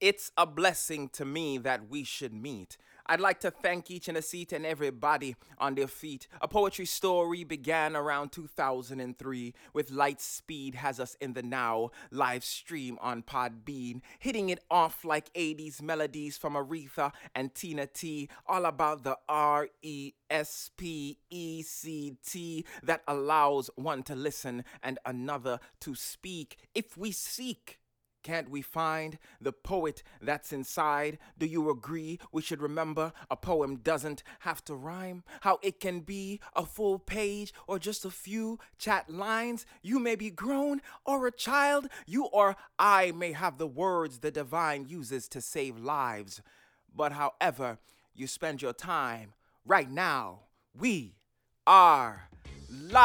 It's a blessing to me that we should meet. I'd like to thank each and a seat and everybody on their feet. A poetry story began around 2003 with light speed has us in the now live stream on Podbean, hitting it off like 80s melodies from Aretha and Tina T, all about the R E S P E C T that allows one to listen and another to speak. If we seek, can't we find the poet that's inside? Do you agree we should remember a poem doesn't have to rhyme? How it can be a full page or just a few chat lines? You may be grown or a child, you or I may have the words the divine uses to save lives. But however you spend your time, right now, we are live.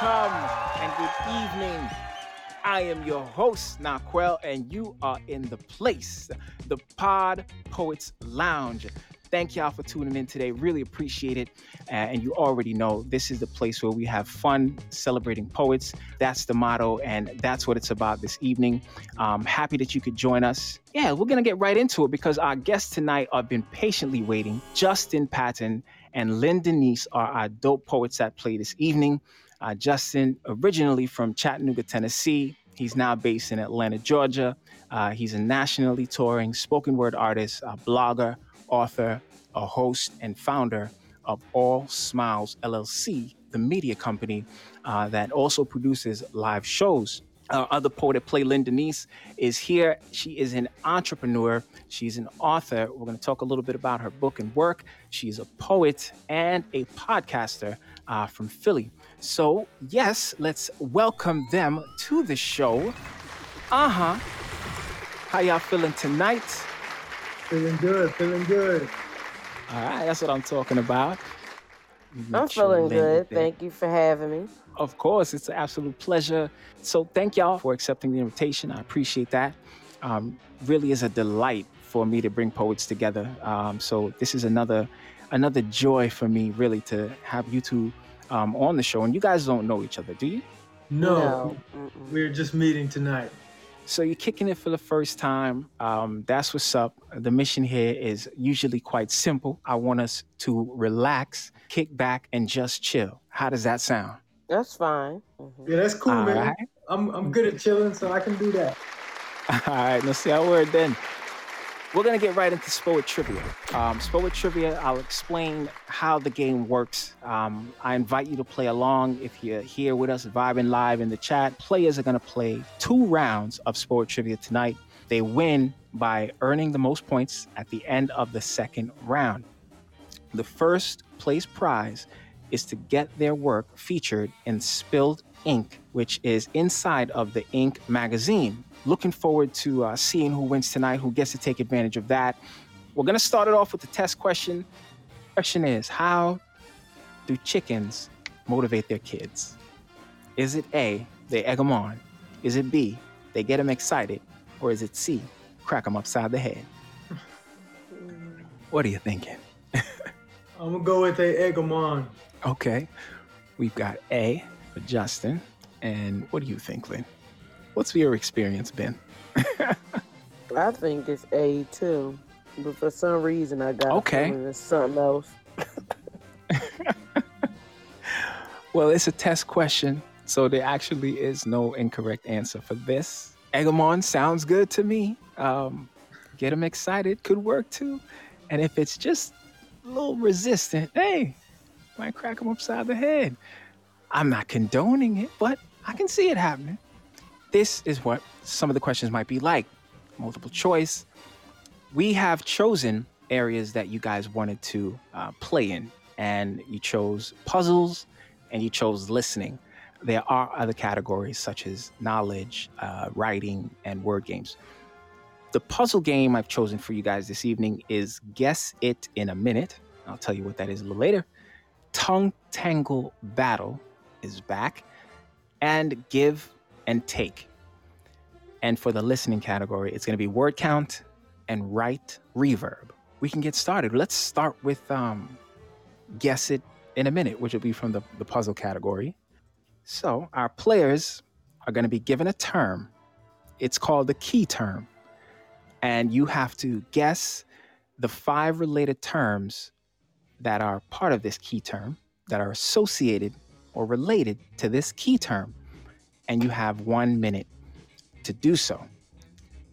Welcome and good evening. I am your host, Naquel, and you are in the place, the Pod Poets Lounge. Thank y'all for tuning in today. Really appreciate it. Uh, and you already know this is the place where we have fun celebrating poets. That's the motto, and that's what it's about this evening. Um, happy that you could join us. Yeah, we're going to get right into it because our guests tonight have been patiently waiting. Justin Patton and Lynn Denise are our dope poets that play this evening. Uh, Justin, originally from Chattanooga, Tennessee, he's now based in Atlanta, Georgia. Uh, he's a nationally touring spoken word artist, a blogger, author, a host, and founder of All Smilez LLC, the media company uh, that also produces live shows. Our other poet at Play, Lynn Denise, is here. She is an entrepreneur. She's an author. We're going to talk a little bit about her book and work. She's a poet and a podcaster uh, from Philly. So, yes, let's welcome them to the show. Uh huh. How y'all feeling tonight? Feeling good, feeling good. All right, that's what I'm talking about. I'm feeling good. today. Thank you for having me. Of course, it's an absolute pleasure. So thank y'all for accepting the invitation. I appreciate that. Um, really is a delight for me to bring poets together. Um, so this is another another joy for me, really, to have you two um, on the show. And you guys don't know each other, do you? No, Mm-mm. we're just meeting tonight. So you're kicking it for the first time. Um, that's what's up. The mission here is usually quite simple. I want us to relax, kick back, and just chill. How does that sound? That's fine. Mhm. Yeah, that's cool, All man. right. I'm I'm good at chilling, so I can do that. All right, let's see how we're then. We're gonna get right into Spoet Trivia. Um, Trivia, I'll explain how the game works. Um, I invite you to play along if you're here with us, vibing live in the chat. Players are gonna play two rounds of Spoet Trivia tonight. They win by earning the most points at the end of the second round. The first place prize is to get their work featured in Spilled Ink, which is inside of the Ink magazine. Looking forward to uh, seeing who wins tonight, who gets to take advantage of that. We're going to start it off with the test question. Question is How do chickens motivate their kids? Is it A, they egg them on? Is it B, they get them excited? Or is it C, crack them upside the head? What are you thinking? I'm gonna go with a egg 'em on. Okay. We've got A for Justin. And what do you think, Lynn? What's your experience been? I think it's A too, but for some reason I got Okay. it's something else. Well, it's a test question, so there actually is no incorrect answer for this. Egamon sounds good to me. Um, get them excited could work too. And if it's just a little resistant, hey, might crack them upside the head. I'm not condoning it, but I can see it happening. This is what some of the questions might be like multiple choice. We have chosen areas that you guys wanted to uh, play in, and you chose puzzles and you chose listening. There are other categories such as knowledge, uh, writing, and word games. The puzzle game I've chosen for you guys this evening is Guess It in a Minute. I'll tell you what that is a little later. Tongue Tangle Battle is back, and Give and Take. And for the listening category, it's going to be word count and write reverb. We can get started. Let's start with um, Guess It in a Minute, which will be from the, the puzzle category. So our players are going to be given a term. It's called the key term. And you have to guess the five related terms that are part of this key term that are associated or related to this key term. And you have one minute to do so.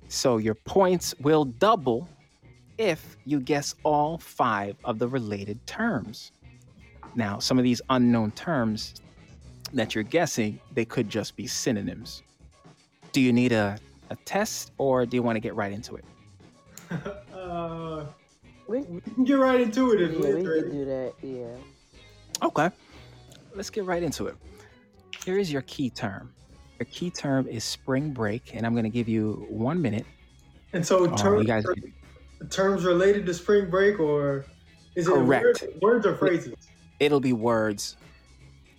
So your points will double if you guess all five of the related terms. Now, some of these unknown terms that you're guessing, they could just be synonyms. Do you need a, a test or do you want to get right into it? uh, We, we can get right into it if yeah, we can do that. Yeah. Okay, let's get right into it. Here is your key term. Your key term is spring break, and I'm going to give you one minute. And so uh, terms, you guys, terms related to spring break, or is it Correct. words, words or phrases? it'll be words.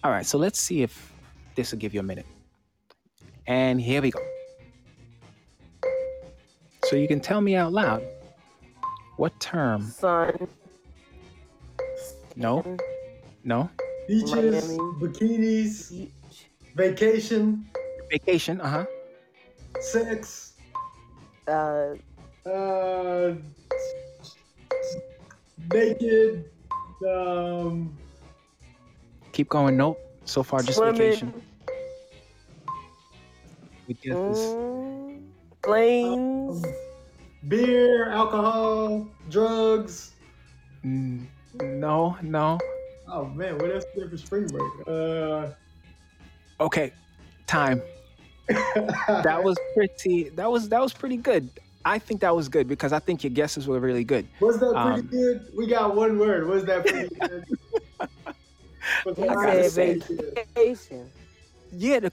All right, so let's see if this will give you a minute. And here we go. So you can tell me out loud what term? Sun. No, no. Beaches, Miami. bikinis, Beach. vacation, Vacation, uh huh. sex, Uh, uh, naked, um, Keep going. Nope. So far, just swimming. vacation. We get this. Mm, planes. um, beer, alcohol, drugs. Mm, no, no. Oh man, what else is there for spring break? Uh, Okay, time. That was pretty. That was that was pretty good. I think that was good because I think your guesses were really good. Was that pretty Um, good? We got one word. Was that pretty good? Was I said vacation. Yeah, the,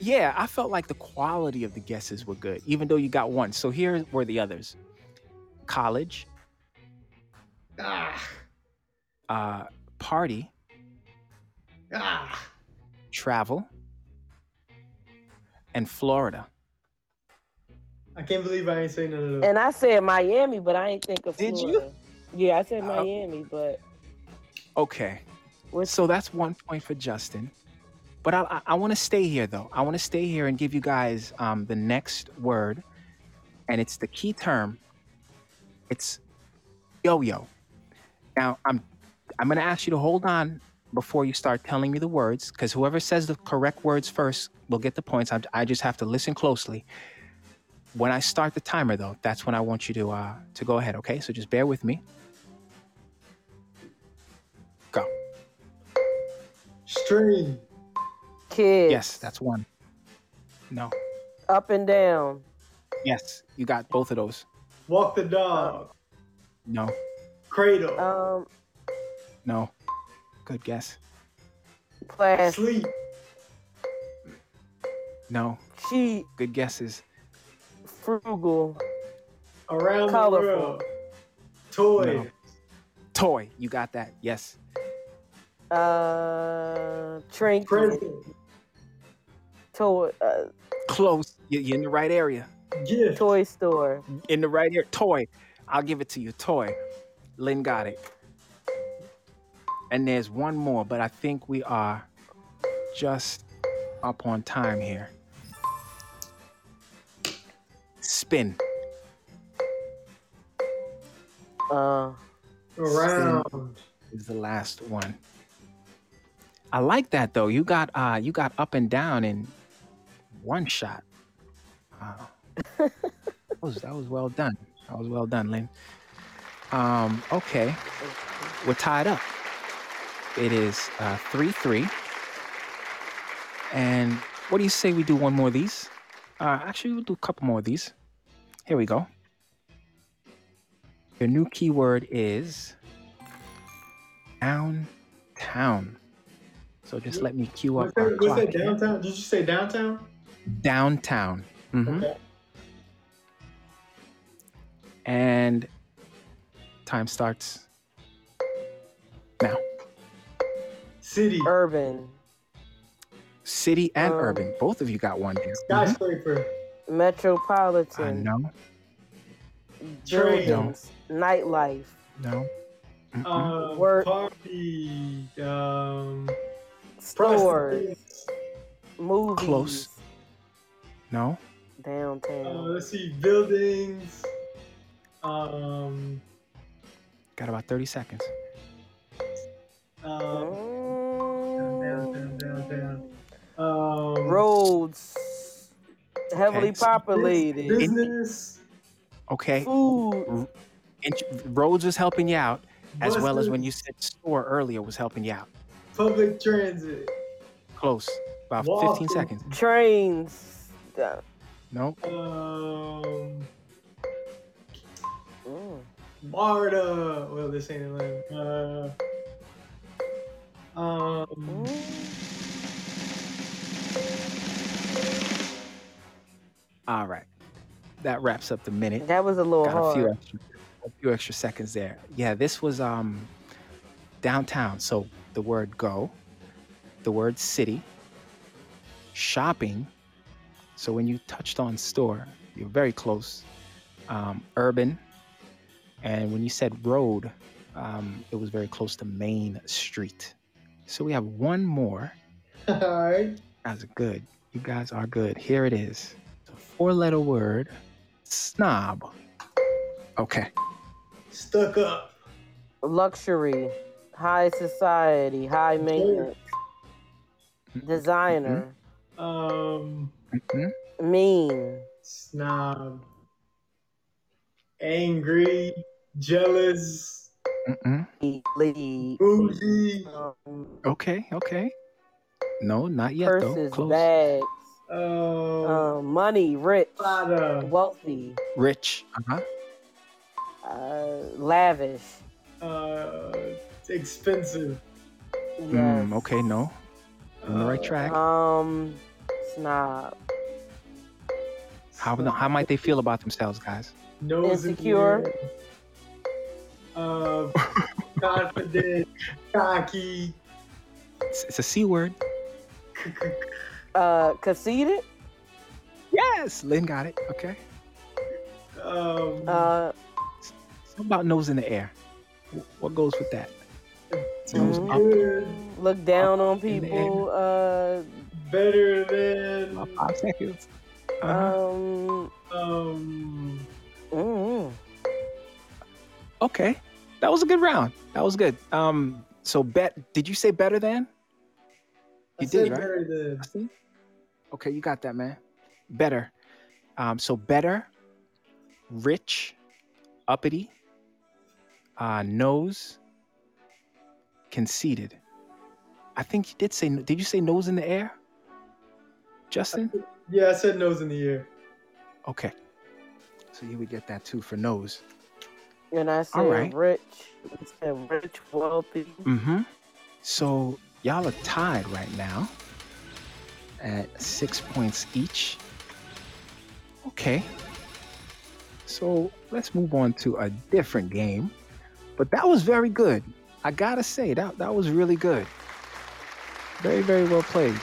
yeah. I felt like the quality of the guesses were good, even though you got one. So here were the others: college, Ah, uh, party, ah. travel, and Florida. I can't believe I ain't saying none of those. And I said Miami, but I ain't think of Did you? Yeah, I said Uh, Miami, but Okay. what's So that's one point for Justin. But I, I, I want to stay here though. I want to stay here and give you guys um, the next word, and it's the key term. It's yo-yo. Now I'm I'm gonna ask you to hold on before you start telling me the words, because whoever says the correct words first will get the points. I, I just have to listen closely. When I start the timer though, that's when I want you to uh, to go ahead. Okay, so just bear with me. Go. String, kids? Yes, that's one. No. up and down. Yes, you got both of those. walk the dog, No, cradle, Um, no. Good guess. plastic, sleep, No, cheap, good guesses. frugal, around Colorful. the world, toy, No. Toy, you got that. Yes. uh, trinket, present, toy, uh, Close. You- You're in the right area. gift, toy store. In the right area. Toy. I'll give it to you. Toy. Lynn got it. And there's one more, but I think we are just up on time here. Spin. Uh, around, is the last one. I like that though. You got uh you got up and down in one shot. Wow. that was that was well done. That was well done, Lynn. Um, okay. We're tied up. It is uh three three. And what do you say we do one more of these? Uh actually we'll do a couple more of these. Here we go. Your new keyword is downtown. So just let me cue up that, clock. that here. downtown? Did you say downtown? Downtown. Mhm. Okay. And time starts now. City, urban, City and Um, urban. Both of you got one here. Skyscraper, I metropolitan, know. Train. buildings, nightlife, No. Mm-mm. um, Work. party, um, stores, prostitutes, movies, Close. No. Downtown. Uh, let's see, buildings. Um, Got about 30 seconds. um, down, down. Um, Roads. Heavily Okay, populated. business. Okay. Food. Int- Roads was helping you out, as well as when you said store earlier was helping you out. public transit. Close. About 15 seconds. Trains. Yeah. No. Um, Mm. Marta. Well, this ain't Atlanta. Uh, um, Mm. All right. That wraps up the minute. That was a little Got a few extra, a few extra seconds there. Yeah, this was um downtown. So the word go, the word city, shopping. So when you touched on store, you're very close. Um, urban, and when you said road, um, it was very close to Main Street. So we have one more. all right. Guys are good. You guys are good. Here it is. It's a four-letter word. Snob. Okay. Stuck up. Luxury. High society. High maintenance. Designer. Um, Mhm. Mean. snob. Angry. Jealous. Mm-mm. Bougie. Um, Okay. Okay. No, not yet though. purses. Close. Bags. Um, Um, money. Rich. Prada. Wealthy. Rich. Uh-huh. Uh, lavish. Uh, expensive. Yes. Mm, okay. No. On the right Uh, track. Um, snob. How how might they feel about themselves, guys? Nose Insecure. air. Uh, confident. Cocky. It's, it's a c word. Uh, conceited. Yes. Lynn got it. Okay. Um, Uh, How about nose in the air? What goes with that? Nose Mhm. up. look down on in the air. people. Uh, Better than. About five seconds. Uh-huh. um, Um, mm, Okay. That was a good round. That was good. Um. So bet. Did you say better than? I You said did, right? better than. Okay, you got that, man. Better. Um, so better, rich, uppity, uh, nose, conceited. I think you did say. Did you say nose in the air, Justin? Yeah, I said nose in the air. Okay. So you would get that too for nose. and I All said right. rich. I said rich, wealthy. Mm-hmm. So y'all are tied right now at six points each. Okay. So let's move on to a different game. But that was very good. I gotta say that that was really good. Very, very well played.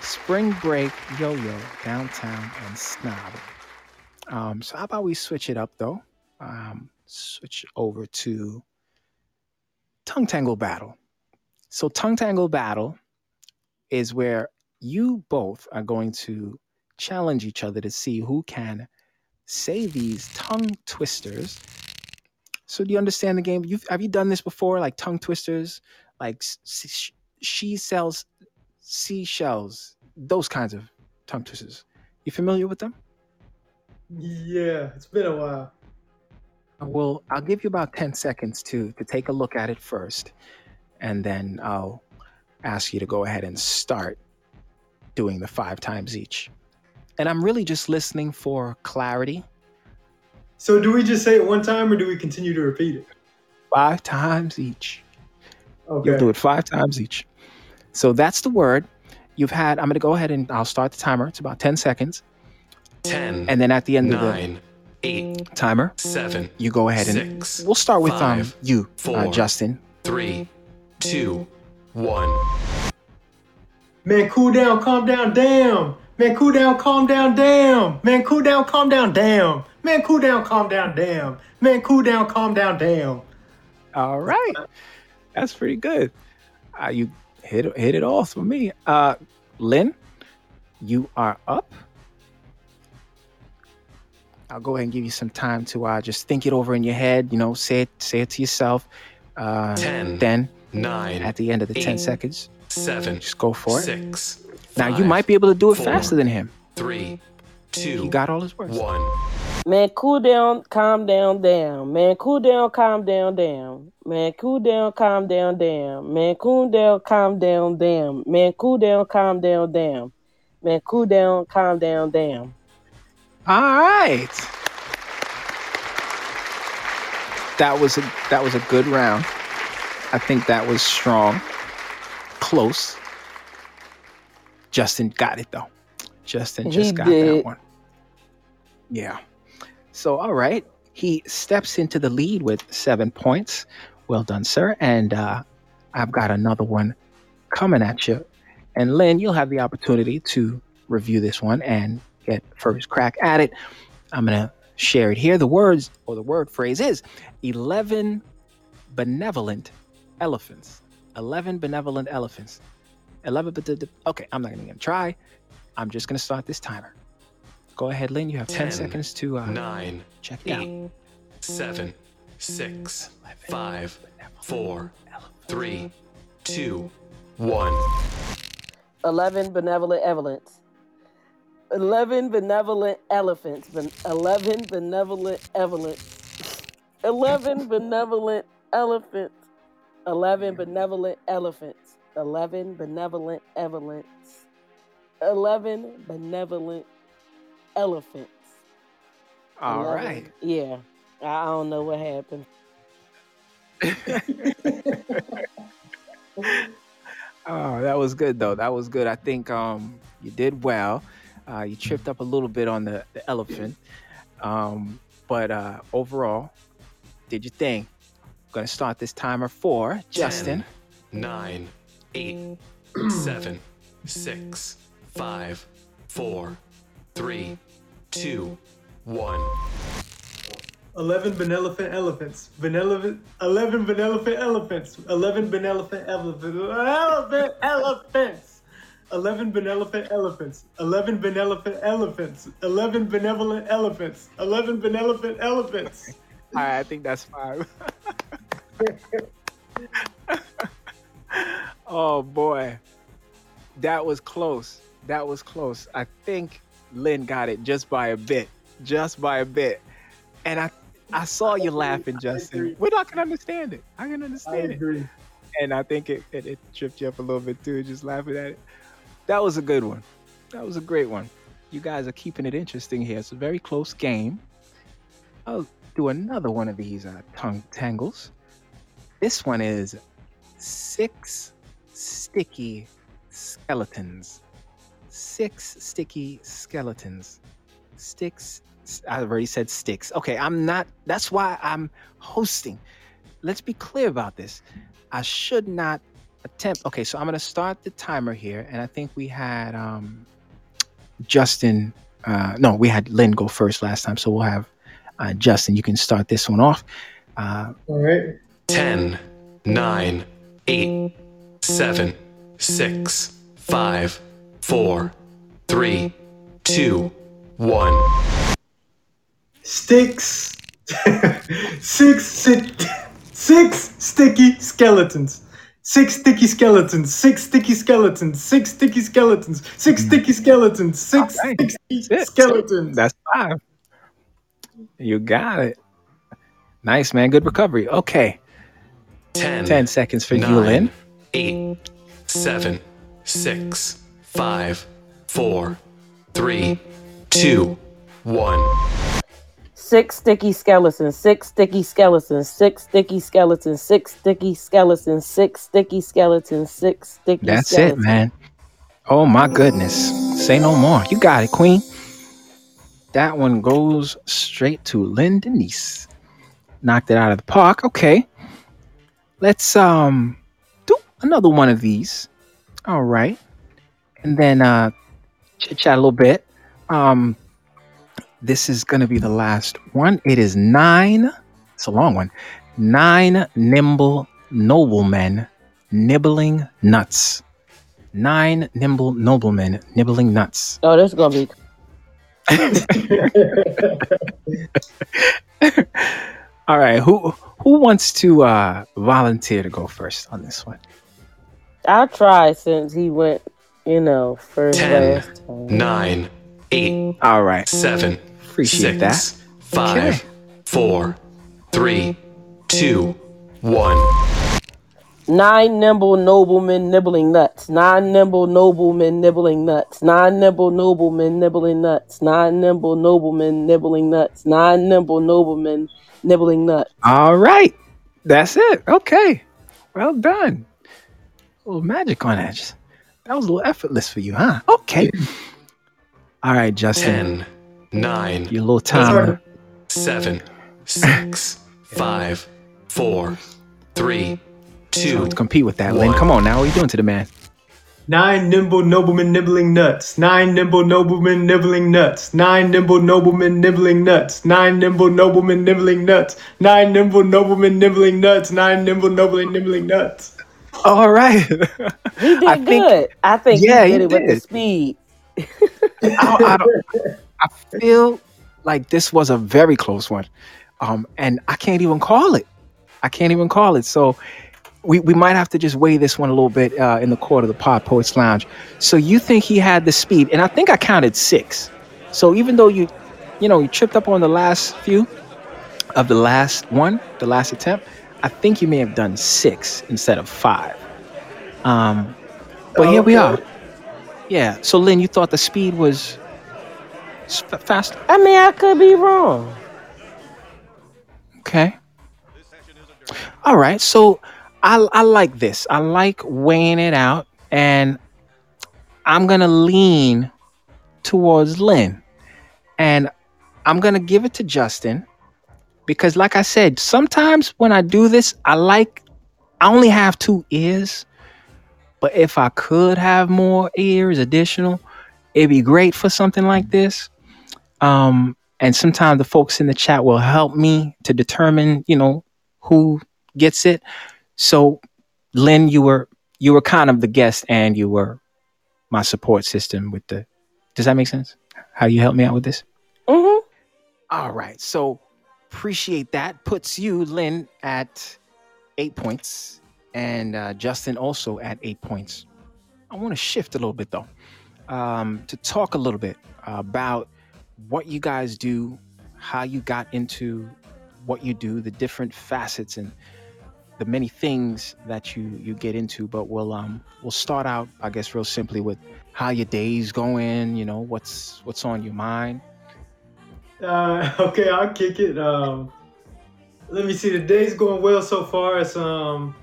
Spring break, yo-yo, downtown, and snob. Um, so how about we switch it up though? Um, switch over to tongue tangle battle. So tongue tangle battle is where you both are going to challenge each other to see who can say these tongue twisters. So do you understand the game? You've, have you done this before, like tongue twisters, like s- s- she sells seashells, those kinds of tongue twisters? You familiar with them? Yeah, it's been a while. Well, I'll give you about 10 seconds to to take a look at it first, and then I'll ask you to go ahead and start doing the five times each. And I'm really just listening for clarity. So do we just say it one time or do we continue to repeat it? Five times each. Okay. You'll do it five times each. So that's the word. You've had, I'm going to go ahead and I'll start the timer. It's about 10 seconds. 10, And then at the end of 9, 8, the timer, 7, you go ahead and 6, we'll start with um five, you, uh. Justin. 3, 2, 1. Man, cool down, calm down, damn. Man, cool down, calm down, damn. Man, cool down, calm down, damn. Man, cool down, calm down, damn. Man, cool down, calm down, damn. All right, that's pretty good. Uh, you hit hit it off for me, uh, Lynn. you are up. I'll go ahead and give you some time to uh, just think it over in your head. You know, say it, say it to yourself. Uh, Ten. Then, Nine. at the end of the ten seconds, Seven. just go for it. Six. now you might be able to do it four, faster than him. Three. two. He Two. got all his words. One. Man, cool down, calm down, down. Man, cool down, calm down, down. Man, cool down, calm down, down. Man, cool down, calm down, down. Man, cool down, calm down, down. Man, cool down, calm down, down. All right. That was a that was a good round. I think that was strong. Close. Justin got it though. Justin just He got did. that one. Yeah. So all right. He steps into the lead with seven points. Well done, sir. And uh, I've got another one coming at you. And Lynn, you'll have the opportunity to review this one and get first crack at it. I'm gonna share it here. The words or the word phrase is 11 benevolent elephants. 11 benevolent elephants. 11 bet- okay, I'm not gonna even try. I'm just gonna start this timer. Go ahead, Lynn. You have 10 Ten, seconds to uh, Nine. check it out. Eight. Seven. Six. Five. Four. Three. Two. One. 11 benevolent elephants. 11 benevolent elephants. 11 benevolent elephants. 11 benevolent elephants. 11 benevolent elephants. 11 benevolent elephants. 11 benevolent elephants. All 11 right. Yeah. I don't know what happened. Oh, that was good though. That was good. I think um, you did well. Uh, you tripped up a little bit on the, the elephant, um, but uh, overall, did your thing. Gonna start this timer for Justin. Ten, Nine. Eight. Seven. Six. Five. Four. Three. Two. One. 11 benevolent elephants. Benevolent, 11 benevolent elephants. 11 benevolent elephants. Elephant elephants. 11 benevolent elephants. 11 benevolent elephants. 11 benevolent elephants. 11 benevolent elephants. All right, I think that's five. oh boy, that was close. That was close. I think Lynn got it just by a bit, just by a bit. And I, I saw you laughing, Justin. agree. But I can understand it. I can I understand it. And I think it, it, it tripped you up a little bit too, just laughing at it. That was a good one. That was a great one. You guys are keeping it interesting here. It's a very close game. I'll do another one of these uh, tongue tangles. This one is six sticky skeletons. Six sticky skeletons. Sticks. I already said sticks. Okay, I'm not. That's why I'm hosting. Let's be clear about this. I should not attempt. Okay, so I'm gonna start the timer here, and I think we had um, Justin. Uh, no, we had Lynn go first last time, so we'll have uh, Justin. You can start this one off. Uh, All right. Ten. Nine. Eight. Seven. Six. Five. Four. Three. Two. One. Sticks. six, six, six sticky skeletons. Six sticky skeletons. Six sticky skeletons. Six sticky skeletons. Six sticky skeletons. Six Alright, sticky that's skeletons. That's five. You got it. Nice, man. Good recovery. Okay. Ten. 10 seconds for you, Nine. Lynn. Eight. Seven. Six. Five. Four. Three. Two. One. Six sticky skeletons, six sticky skeletons, six sticky skeletons, six sticky skeletons, six sticky skeletons, six sticky That's skeletons. it, man. Oh, my goodness. Say no more. You got it, Queen. That one goes straight to Lynn Denise. Knocked it out of the park. Okay. Let's um do another one of these. All right. And then uh chit chat a little bit. Um this is gonna be the last one. It is nine. It's a long one. Nine nimble noblemen nibbling nuts. nine nimble noblemen nibbling nuts. Oh, this is gonna be. All right, who who wants to uh, volunteer to go first on this one? I'll try since he went, you know, first Ten, last time. nine, eight, All right, seven, appreciate that. six, five, Okay. four, three, two, one. Nine nimble noblemen nibbling nuts. Nine nimble noblemen nibbling nuts. Nine nimble noblemen nibbling nuts. Nine nimble noblemen nibbling nuts. Nine nimble noblemen nibbling nuts. All right, that's it. Okay, well done. A little magic on that. Just- That was a little effortless for you, huh? Okay. All right, Justin, Ten, nine, your little That's hard. seven, six, five, four, three, two, Let's compete with that, Lynn. Come on now, what are you doing to the man? Nine nimble noblemen nibbling nuts. Nine nimble noblemen nibbling nuts. Nine nimble noblemen nibbling nuts. Nine nimble noblemen nibbling nuts. Nine nimble noblemen nibbling nuts. Nine nimble noblemen nibbling nuts. All right. He did I think- good. I think Yeah, he he did it with the speed. I, I, I feel like this was a very close one, um, and I can't even call it. I can't even call it. So we, we might have to just weigh this one a little bit uh, in the court of the Pod Poets Lounge. So you think he had the speed, and I think I counted six. So even though you, you know, you tripped up on the last few of the last one, the last attempt, I think you may have done six instead of five. Um, but here we are. Yeah. So Lynn, you thought the speed was s- fa- faster? I mean, I could be wrong. Okay. All right. So I I like this. I like weighing it out, and I'm gonna lean towards Lynn, and I'm gonna give it to Justin because, like I said, sometimes when I do this, I like I only have two ears, but if I could have more ears additional, it'd be great for something like this. Um, and sometimes the folks in the chat will help me to determine, you know, who gets it. So, Lynn, you were you were kind of the guest, and you were my support system with the. Does that make sense? How you help me out with this? hmm All right. So appreciate that. Puts you, Lynn, at eight points, and uh, Justin also at eight points. I want to shift a little bit though, um, to talk a little bit about what you guys do, how you got into what you do, the different facets and the many things that you you get into. But we'll um we'll start out, I guess, real simply with how your day's going. You know, what's what's on your mind. Uh, okay, I'll kick it. Um, let me see. The day's going well so far. It's um,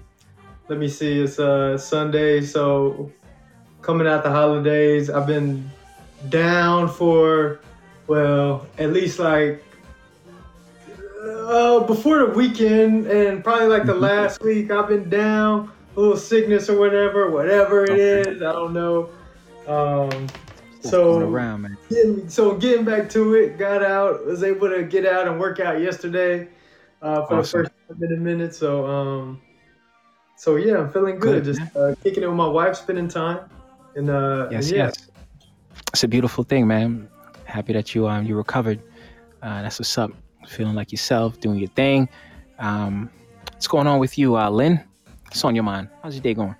let me see. It's uh Sunday, so coming out the holidays. I've been down for well, at least like uh before the weekend and probably like the Mhm. last week. I've been down, a little sickness or whatever, whatever it Okay. is. I don't know. Um, so around, getting, so getting back to it, got out, was able to get out and work out yesterday uh, for Awesome. the first time in a minute. So, um, so yeah, I'm feeling good. Good, Just uh, kicking it with my wife, spending time, and uh, Yes, and yeah, yes. It's a beautiful thing, man. Happy that you um you recovered. Uh, that's what's up. Feeling like yourself, doing your thing. Um, what's going on with you, uh, Lynn? What's on your mind? How's your day going?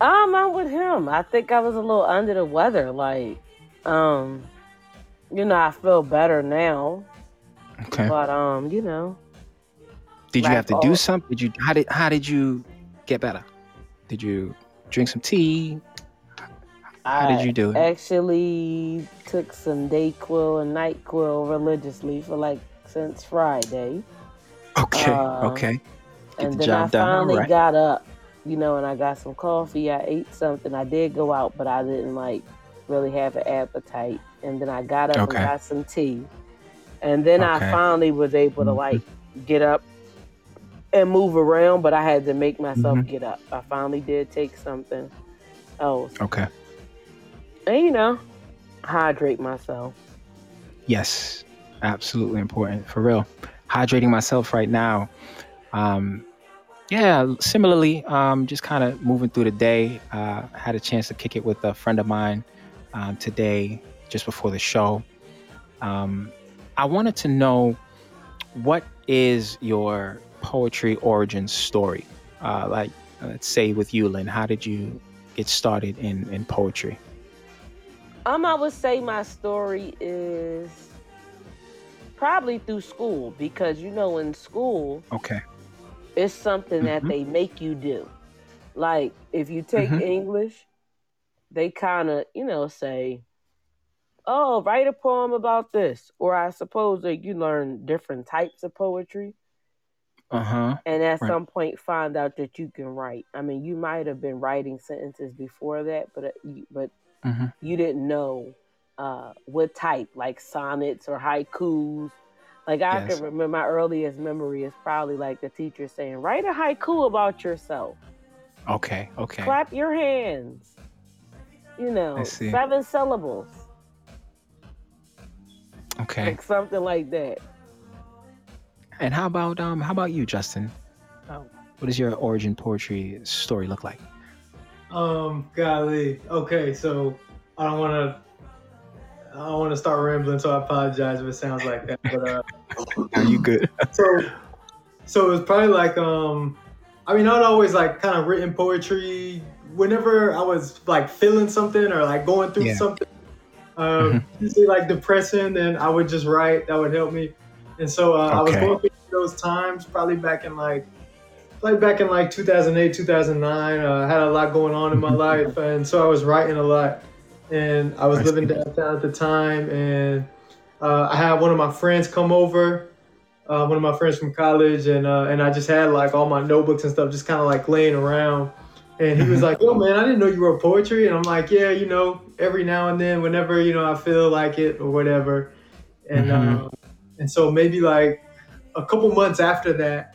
Um, I'm with him. I think I was a little under the weather. Like, um, you know, I feel better now, Okay. but um, you know, Did you have to do something? Did you how did how did you get better? Did you drink some tea? How did you do it? actually took some Dayquil and Nyquil religiously for like since Friday, Okay. uh, okay. Get and the then job I finally right. got up, you know, and I got some coffee. I ate something. I did go out, but I didn't like really have an appetite. And then I got up Okay. and got some tea, and then I finally was able to Mhm. like get up and move around, but I had to make myself Mhm. get up. I finally did take something else, Okay. And you know, hydrate myself. Yes, absolutely important for real. Hydrating myself right now. Um, Yeah, similarly, um, just kind of moving through the day. Uh, had a chance to kick it with a friend of mine um, today, just before the show. Um, I wanted to know what is your poetry origin story? Uh, like, let's say with you, Lynn, how did you get started in, in poetry? Um, I would say my story is probably through school because you know in school Okay. it's something that Mhm. they make you do. Like if you take Mhm. English, they kind of you know say, "Oh, write a poem about this," or I suppose that you learn different types of poetry, Uh huh. and at Right. some point find out that you can write. I mean, you might have been writing sentences before that, but uh, but hmm you didn't know uh, what type, like sonnets or haikus. Like I Yes. can remember my earliest memory is probably like the teacher saying, "Write a haiku about yourself. Okay. Okay. Clap your hands." You know, seven syllables, Okay. like something like that. And how about um how about you, Justin? Uh, what does your origin poetry story look like? Um, golly. Okay, so I don't want to. I don't want to start rambling, so I apologize if it sounds like that. But uh, Are you good? so, so it was probably like um, I mean, I'd always like kind of written poetry whenever I was like feeling something or like going through Yeah. something. Um, usually like depressing, then I would just write. That would help me. And so uh, I was going through those times, probably back in like like back in like 2008 2009 uh, i had a lot going on in my life and so i was writing a lot. And i was living downtown at the time and uh, i had one of my friends come over uh, one of my friends from college and uh, and i just had like all my notebooks and stuff just kind of like laying around. And he was like yo man i didn't know you wrote poetry. And i'm like yeah you know every now and then whenever you know i feel like it or whatever. And Mhm. uh, and so maybe like a couple months after that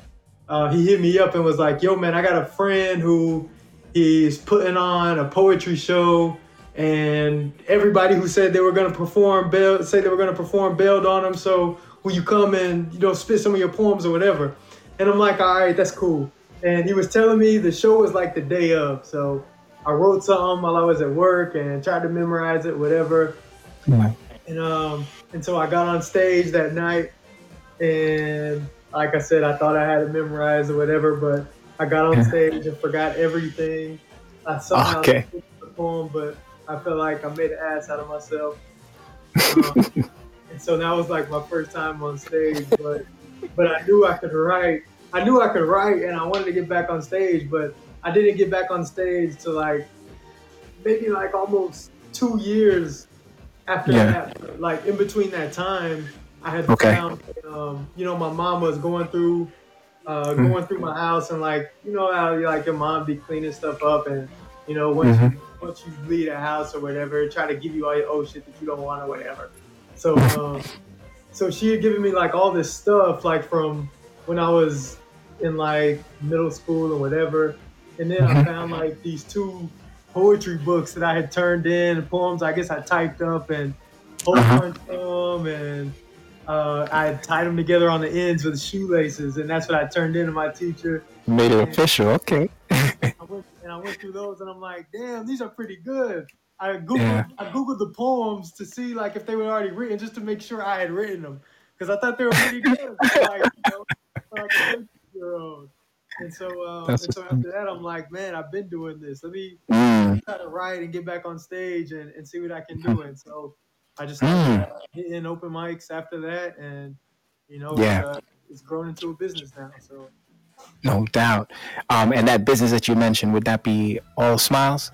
uh, he hit me up and was like, "Yo, man, I got a friend who he's putting on a poetry show, and everybody who said they were gonna perform bailed, say they were gonna perform bailed on him. So will you come and you know spit some of your poems or whatever?" And I'm like, "All right, that's cool." And he was telling me the show was like the day of, so I wrote something while I was at work and tried to memorize it, whatever. And um, and so I got on stage that night, and like I said, I thought I had it memorized or whatever, but I got on stage and forgot everything. I somehow Okay. the poem, but I felt like I made an ass out of myself. Um, and so that was like my first time on stage, but but I knew I could write. I knew I could write, and I wanted to get back on stage, but I didn't get back on stage to like maybe like almost two years after Yeah. that. Like in between that time, I had Okay. found, um, you know, my mom was going through, uh, Mm. going through my house, and like, you know how like your mom be cleaning stuff up, and you know once Mhm. you once you leave a house or whatever, try to give you all your old shit that you don't want or whatever. So, um, so she had given me like all this stuff like from when I was in like middle school or whatever, and then I Mhm. found like these two poetry books that I had turned in, poems I guess I typed up and whole Uh-huh. bunch of them, and uh, I tied them together on the ends with shoelaces, and that's what I turned in to my teacher. Made it official. Okay. I went, and I went through those, and I'm like, damn, these are pretty good. I googled, Yeah. I googled the poems to see like if they were already written, just to make sure I had written them, because I thought they were pretty good. like, you know, like a year old. And so, uh, That's and so after that, I'm like, man, I've been doing this. Let me Mm. try to write and get back on stage and, and see what I can do. And so I just Mm. hitting open mics after that, and you know, Yeah. it's, uh, it's grown into a business now. So No doubt. Um, and that business that you mentioned, would that be All Smilez?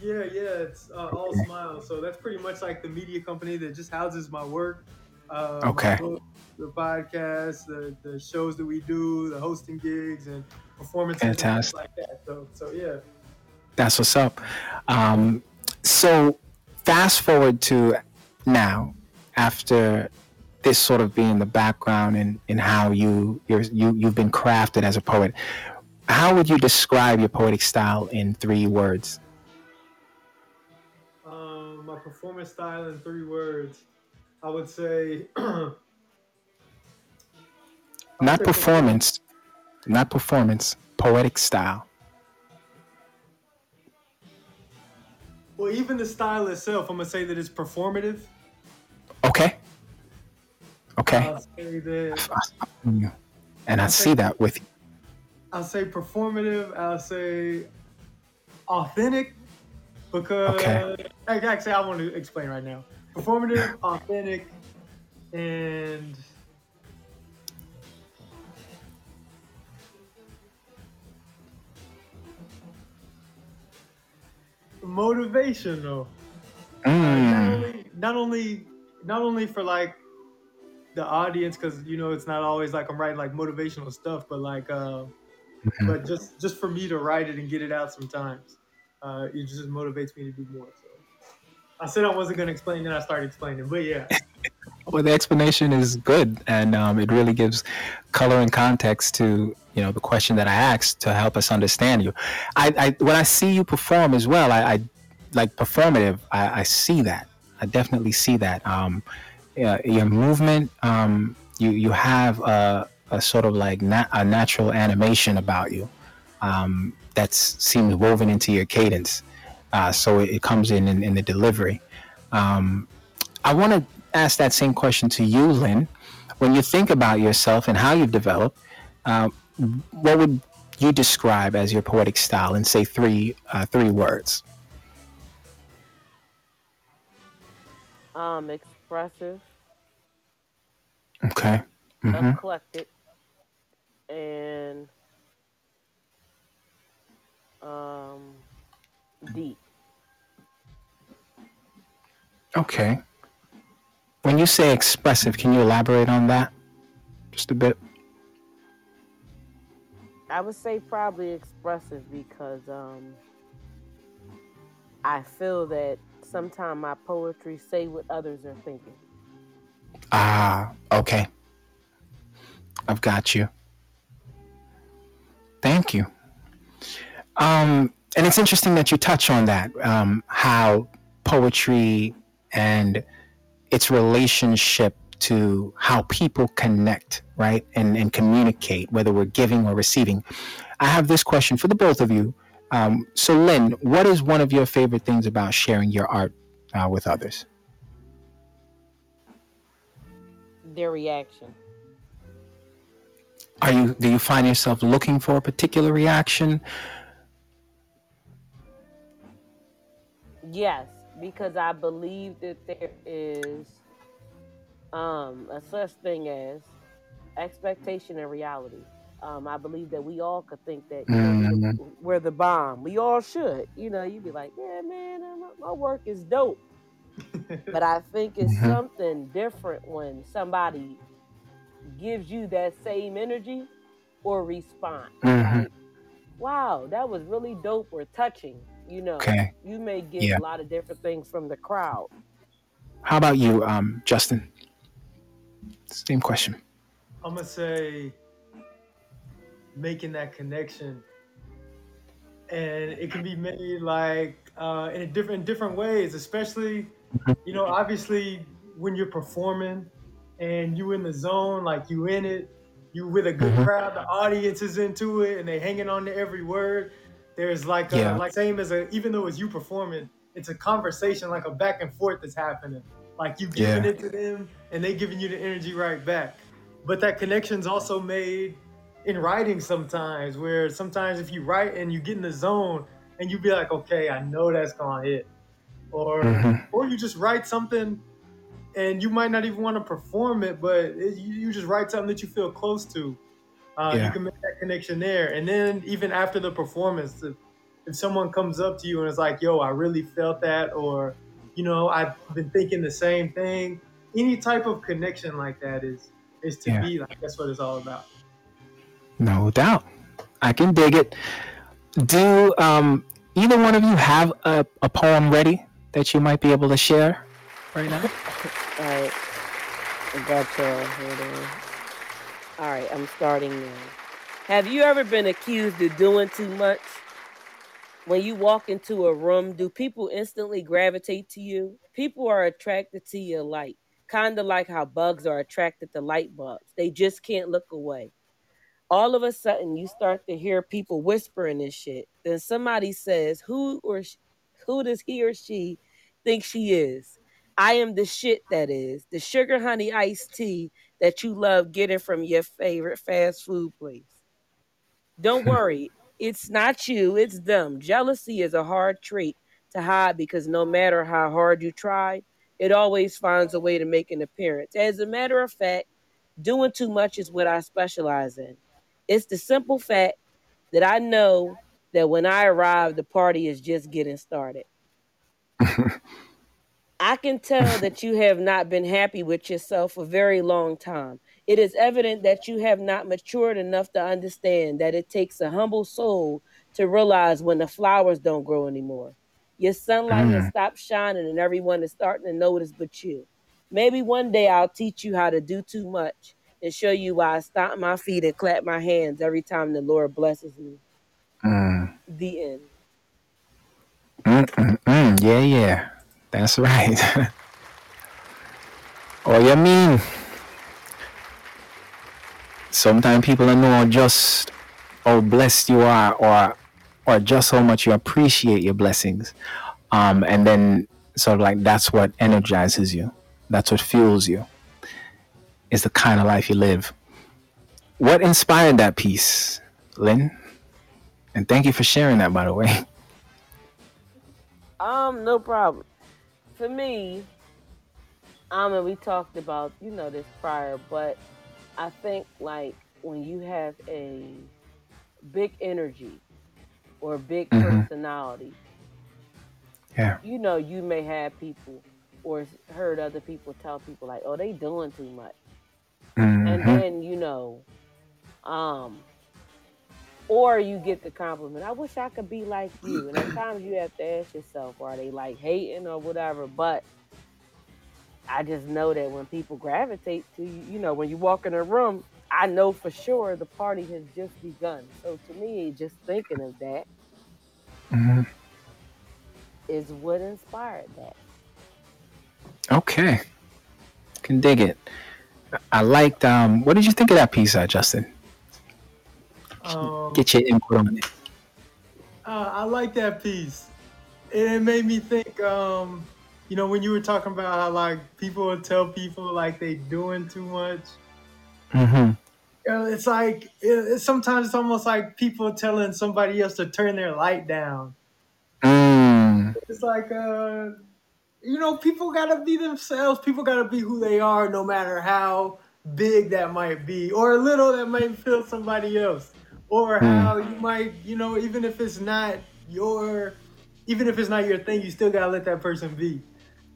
yeah, yeah, it's uh, All Smilez. So that's pretty much like the media company that just houses my work. Uh, Okay. book, the podcast, the, the shows that we do, the hosting gigs and performances, and Fantastic. like that. So, so yeah. That's what's up. Um, so, fast forward to now, after this sort of being the background in, in how you you're, you you've been crafted as a poet. How would you describe your poetic style in three words? Um, my performance style in three words, I would say. Not performance. not performance, poetic style. Well, even the style itself, I'm gonna say that it's performative. Okay. Okay. I'll say that. And I see that with you. I'll say performative. I'll say authentic because Okay. Ac- actually I want to explain right now. Performative, authentic, and motivational. Not Mm. only, not only, not only for like the audience, because you know it's not always like I'm writing like motivational stuff, but like, uh, Mhm. but just just for me to write it and get it out sometimes, uh, it just motivates me to do more. So I said I wasn't gonna explain, then I started explaining, but yeah, Well, the explanation is good, and um, it really gives color and context to you know the question that I asked to help us understand you. I, I when I see you perform as well, I, I like performative. I, I see that. I definitely see that. Um, your movement. Um, you you have a, a sort of like na- a natural animation about you um, that seems woven into your cadence. Uh, so it, it comes in, in in the delivery. Um, I want to ask that same question to you, Lynn. When you think about yourself and how you've developed, uh, what would you describe as your poetic style in say three uh, three words? Um, expressive, Okay. hmm eclectic, and um, deep. Okay. When you say expressive, can you elaborate on that just a bit? I would say probably expressive because um, I feel that sometimes my poetry say what others are thinking. Ah, okay. I've got you. Thank you. Um, and it's interesting that you touch on that, um, how poetry and its relationship to how people connect, right? And, and communicate, whether we're giving or receiving. I have this question for the both of you. Um, so, Lynn, what is one of your favorite things about sharing your art uh, with others? Their reaction. Are you do you find yourself looking for a particular reaction? Yes, because I believe that there is um, a such thing as expectation and reality. Um, I believe that we all could think that know, we're, the, bomb. We all should. You know, you'd be like, yeah, man, my, work is dope. But I think it's Mhm. something different when somebody gives you that same energy or response. Mhm. Like, wow, that was really dope or touching. You know, Okay. you may get Yeah. a lot of different things from the crowd. How about you, um, Justin? Same question. I'm gonna say making that connection, and it can be made like uh, in a different different ways. Especially, you know, obviously when you're performing and you in the zone, like you in it, you with a good Mhm. crowd, the audience is into it, and they hanging on to every word. There's like a, Yeah. like same as a even though it's you performing, it's a conversation like a back and forth that's happening. Like you giving Yeah. it to them and they giving you the energy right back. But that connection's also made in writing sometimes, where sometimes if you write and you get in the zone and you be like, okay, I know that's gonna hit, or Mhm. or you just write something and you might not even want to perform it, but it, you, you just write something that you feel close to. Uh, Yeah. You can make that connection there, and then even after the performance, if, if someone comes up to you and is like, "Yo, I really felt that," or you know, I've been thinking the same thing. Any type of connection like that is is to Yeah. me like that's what it's all about. No doubt. I can dig it. Do um, either one of you have a, a poem ready that you might be able to share right now? All right, I got y'all. Hold on. All right, I'm starting now. Have you ever been accused of doing too much? When you walk into a room, do people instantly gravitate to you? People are attracted to your light, kind of like how bugs are attracted to light bulbs. They just can't look away. all of a sudden you start to hear people whispering this shit. Then somebody says, "Who or sh- who does he or she think she is?" I am the shit that is the sugar honey iced tea that you love getting from your favorite fast food place. Don't worry, it's not you, it's them. Jealousy is a hard trait to hide because no matter how hard you try, it always finds a way to make an appearance. As a matter of fact, doing too much is what I specialize in. It's the simple fact that I know that when I arrive, the party is just getting started. I can tell that you have not been happy with yourself for a very long time. It is evident that you have not matured enough to understand that it takes a humble soul to realize when the flowers don't grow anymore. Your sunlight has stopped shining and everyone is starting to notice but you. Maybe one day I'll teach you how to do too much and show you why I stomp my feet and clap my hands every time the Lord blesses me. Mm. The end. Mm, mm, mm. Yeah, yeah. That's right. oh, you mean sometimes people don't know just how blessed you are or or just how much you appreciate your blessings. Um, and then sort of like that's what energizes you. That's what fuels you. Is the kind of life you live. What inspired that piece, Lynn? And thank you for sharing that, by the way. Um, no problem. For me, um, and we talked about you know this prior, but I think like when you have a big energy or big Mhm. personality, Yeah. you know, you may have people or heard other people tell people like, "Oh, they doing too much," and Mhm. then you know, um, or you get the compliment, "I wish I could be like you," and at times you have to ask yourself, "Are they like hating or whatever?" But I just know that when people gravitate to you, you know, when you walk in a room, I know for sure the party has just begun. So to me, just thinking of that Mhm. is what inspired that. Okay. Can dig it. I liked um what did you think of that piece, uh, Justin? Um, Get your input on it. Uh, I like that piece. It made me think, um, you know, when you were talking about how like people would tell people like they doing too much. Mm-hmm. It's like it, it's sometimes it's almost like people telling somebody else to turn their light down. Mm. It's like, uh, you know, people gotta be themselves. People gotta be who they are, no matter how big that might be, or little that might feel somebody else, or Hmm. how you might, you know, even if it's not your, even if it's not your thing, you still gotta let that person be.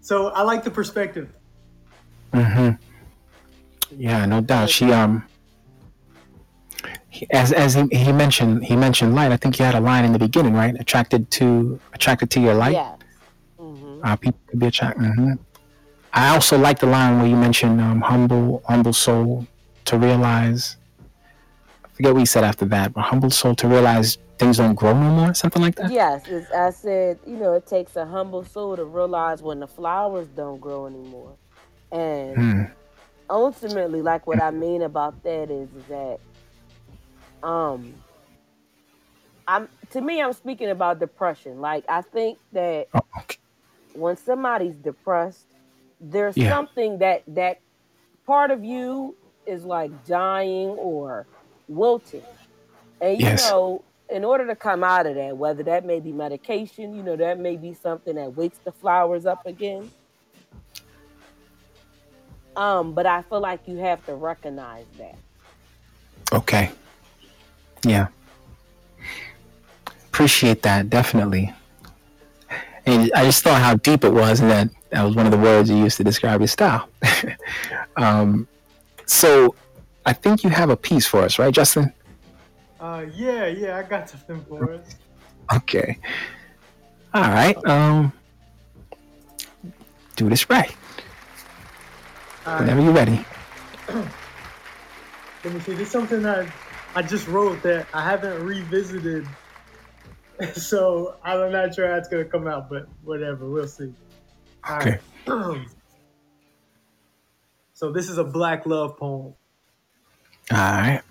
So I like the perspective. Mm-hmm. Yeah, no doubt. She um he- as as he, he mentioned he mentioned light. I think you had a line in the beginning, right? Attracted to attracted to your light. Yeah. hmm Uh, people could be attracted. Mm-hmm. I also like the line where you mentioned um, humble, humble soul to realize. I forget what you said after that, but humble soul to realize things don't grow no more, something like that. Yes, I said, you know, it takes a humble soul to realize when the flowers don't grow anymore. And Hmm. Ultimately, like what I mean about that is, is that um I'm to me I'm speaking about depression. Like I think that Oh, okay. when somebody's depressed, there's Yeah. something that that part of you is like dying or wilting. And you Yes. know, in order to come out of that, whether that may be medication, you know, that may be something that wakes the flowers up again. Um, but I feel like you have to recognize that. Okay. Yeah. Appreciate that, definitely. And I just thought how deep it was, and that that was one of the words you used to describe your style. um, so I think you have a piece for us, right, Justin? Uh, yeah, yeah, I got something for us. Okay. All right. Um, do this right. All right. Whenever you're ready. Let me see. This is something that I just wrote that I haven't revisited. So I'm not sure how it's gonna come out, but whatever, we'll see. All Okay. right. so this is a black love poem. All right.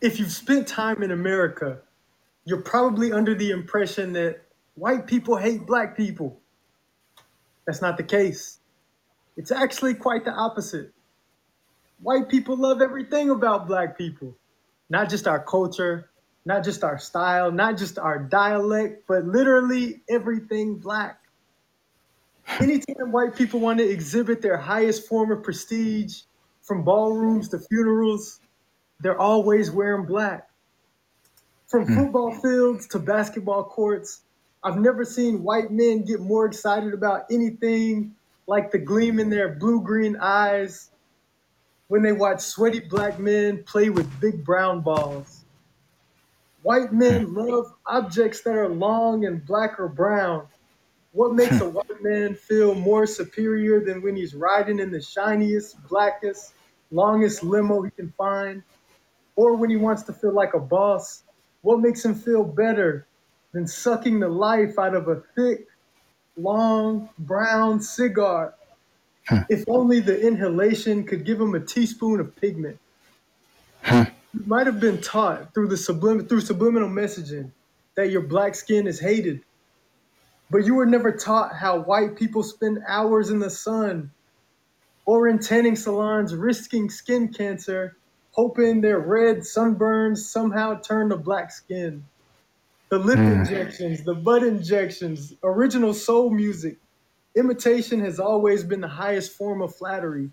if you've spent time in America, you're probably under the impression that white people hate black people. That's not the case. It's actually quite the opposite. White people love everything about black people, not just our culture, not just our style, not just our dialect, but literally everything black. Anytime white people want to exhibit their highest form of prestige, from ballrooms to funerals, they're always wearing black. From hmm. football fields to basketball courts, I've never seen white men get more excited about anything like the gleam in their blue green eyes when they watch sweaty black men play with big brown balls. White men hmm. love objects that are long and black or brown. What makes hmm. a white man feel more superior than when he's riding in the shiniest, blackest, longest limo he can find? Or when he wants to feel like a boss? What makes him feel better than sucking the life out of a thick, long, brown cigar? If only the inhalation could give him a teaspoon of pigment. You might have been taught through the sublim- through subliminal messaging that your black skin is hated. But you were never taught how white people spend hours in the sun or in tanning salons risking skin cancer, hoping their red sunburns somehow turn to black skin. The lip mm. injections, the butt injections, original soul music, imitation has always been the highest form of flattery.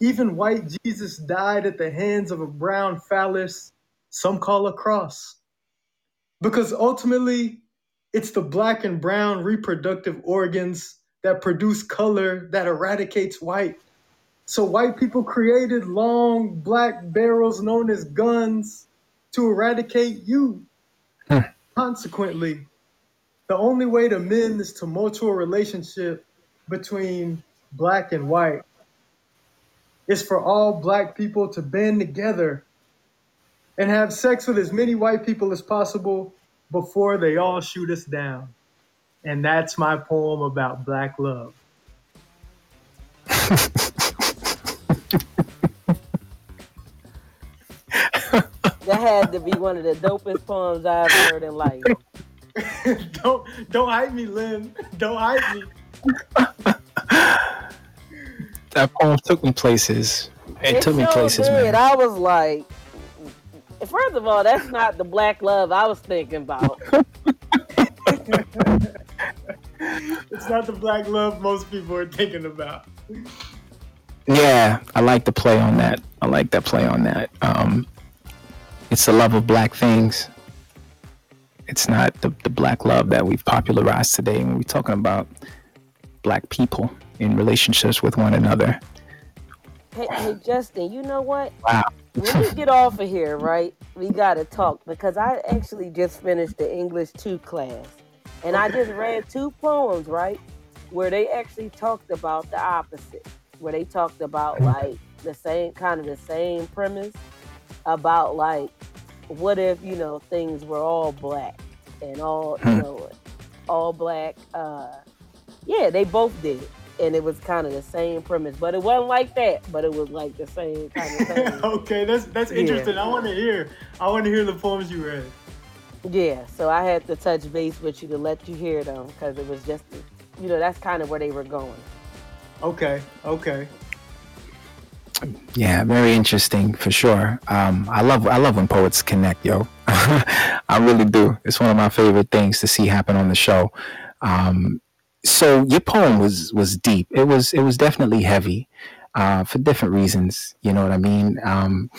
Even white Jesus died at the hands of a brown phallus, some call a cross. Because ultimately, it's the black and brown reproductive organs that produce color that eradicates white. So white people created long black barrels known as guns to eradicate you. Consequently, the only way to mend this tumultuous relationship between black and white is for all black people to band together and have sex with as many white people as possible before they all shoot us down. And that's my poem about black love. had to be one of the dopest poems I've heard in life. don't don't hype me, Lynn. Don't hype me. That poem took me places. It, took me so places, did. man. I was like, first of all, that's not the black love I was thinking about. It's not the black love most people are thinking about. Yeah, I like the play on that. I like that play on that. Um, it's the love of black things. It's not the, the black love that we've popularized today when we're talking about black people in relationships with one another. Hey, hey, Justin, you know what? Wow. When we get off of here, right, we got to talk because I actually just finished the English 2 class. And I just read two poems, right, where they actually talked about the opposite, where they talked about like the same kind of the same premise about like what if, you know, things were all black and all, you Hmm. know, all black. Uh, yeah, they both did. And it was kind of the same premise, but it wasn't like that. But it was like the same kind of thing. okay, that's that's Yeah. interesting. I want to hear. I want to hear the poems you read. Yeah, so I had to touch base with you to let you hear them because it was just, you know, that's kind of where they were going. Okay, okay. Yeah, very interesting for sure. Um, I love I love when poets connect, yo. I really do. It's one of my favorite things to see happen on the show. Um, so your poem was was deep. It was it was definitely heavy uh, for different reasons. You know what I mean? Um,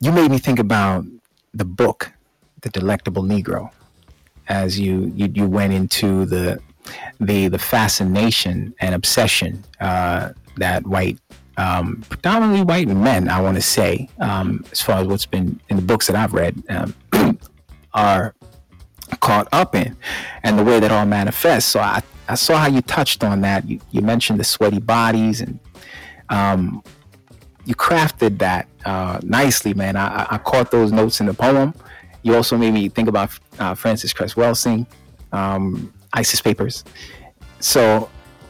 you made me think about the book, The Delectable Negro, as you you, you went into the the the fascination and obsession uh, that white um, predominantly white men, I want to say, um, as far as what's been in the books that I've read, um, are caught up in, and the way that all manifests. So I, I saw how you touched on that. You, you mentioned the sweaty bodies, and um, you crafted that uh, nicely, man. I, I- caught those notes in the poem. You also made me think about uh, Frances Cress Welsing, um, ISIS Papers. So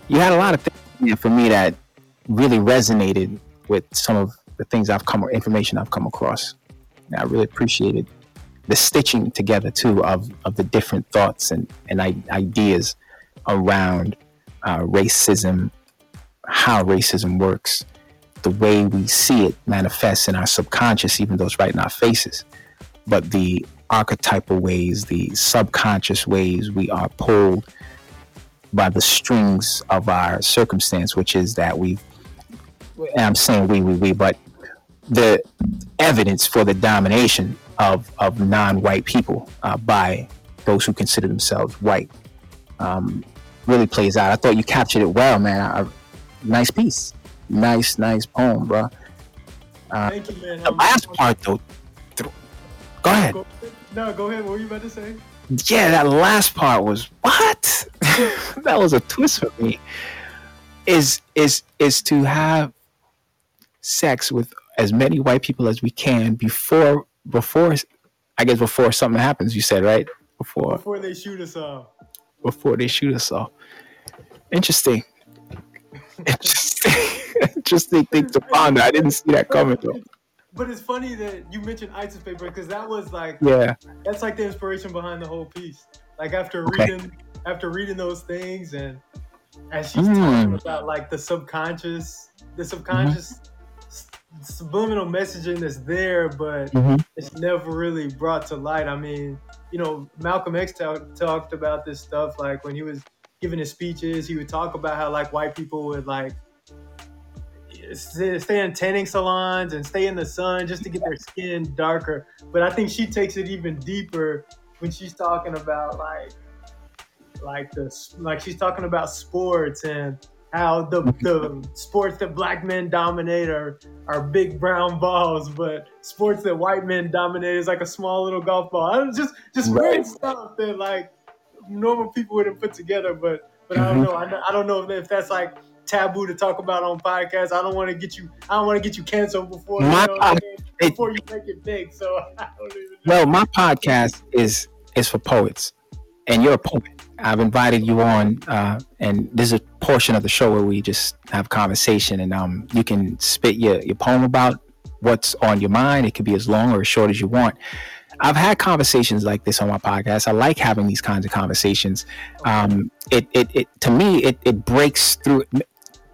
you had a lot of things for me that really resonated with some of the things I've come or information I've come across. And I really appreciated the stitching together too of of the different thoughts and and ideas around uh, racism, how racism works, the way we see it manifest in our subconscious, even though it's right in our faces, but the archetypal ways, the subconscious ways we are pulled by the strings of our circumstance, which is that we, and I'm saying we, we, we, but the evidence for the domination of, of non-white people uh, by those who consider themselves white um, really plays out. I thought you captured it well, man. I, nice piece, nice, nice poem, bro. Thank you, man. The Um, last part, though, th- go ahead. go- no, go ahead. What were you about to say? Yeah, that last part was what? that was a twist for me. Is is is to have sex with as many white people as we can before before I guess before something happens. You said right before Before they shoot us off. before they shoot us off. Interesting. Interesting. Interesting thing to ponder. I didn't see that coming though. But it's funny that you mentioned ISIS paper because that was like Yeah. that's like the inspiration behind the whole piece. Like after Okay. reading after reading those things and as she's Mm. talking about like the subconscious, the subconscious Mm-hmm. Subliminal messaging that's there, but Mhm. it's never really brought to light. I mean, you know, Malcolm X talk, talked about this stuff like when he was giving his speeches, he would talk about how like white people would like stay stay in tanning salons and stay in the sun just to get their skin darker. But I think she takes it even deeper when she's talking about like like the like she's talking about sports and how the the sports that black men dominate are are big brown balls, but sports that white men dominate is like a small little golf ball. I don't just just Right. weird stuff that like normal people wouldn't put together. But but I Mhm. don't know. I, I don't know if that's like taboo to talk about on podcasts. I don't want to get you. I don't want to get you canceled before you know, pod- before you make it big. So I don't even know. Well, my podcast is is for poets, and you're a poet. I've invited you on, uh, and this is a portion of the show where we just have conversation, and um, you can spit your your poem about what's on your mind. It could be as long or as short as you want. I've had conversations like this on my podcast. I like having these kinds of conversations. Um, it, it, it to me, it, it breaks through.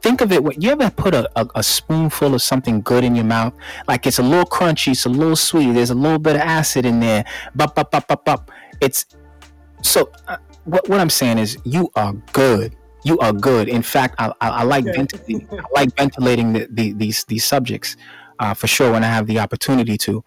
Think of it. When you ever put a, a, a spoonful of something good in your mouth, like it's a little crunchy, it's a little sweet. There's a little bit of acid in there. Bup, bup, bup, bup, bup. It's so. Uh, what what I'm saying is, you are good. You are good. In fact, I, I, I like ventilating. I like ventilating the, the, these these subjects uh, for sure when I have the opportunity to.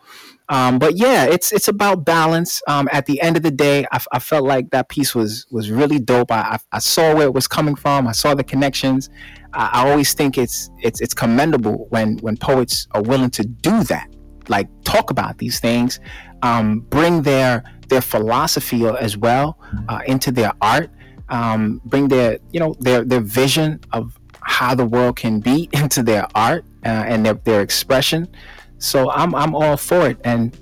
Um, but yeah, it's it's about balance. Um, at the end of the day, I felt like that piece was was really dope. I, I, I saw where it was coming from. I saw the connections. I, I always think it's it's it's commendable when when poets are willing to do that, like talk about these things, um, bring their their philosophy as well uh, into their art, um, bring their you know their their vision of how the world can be into their art uh, and their, their expression. So I'm I'm all for it, and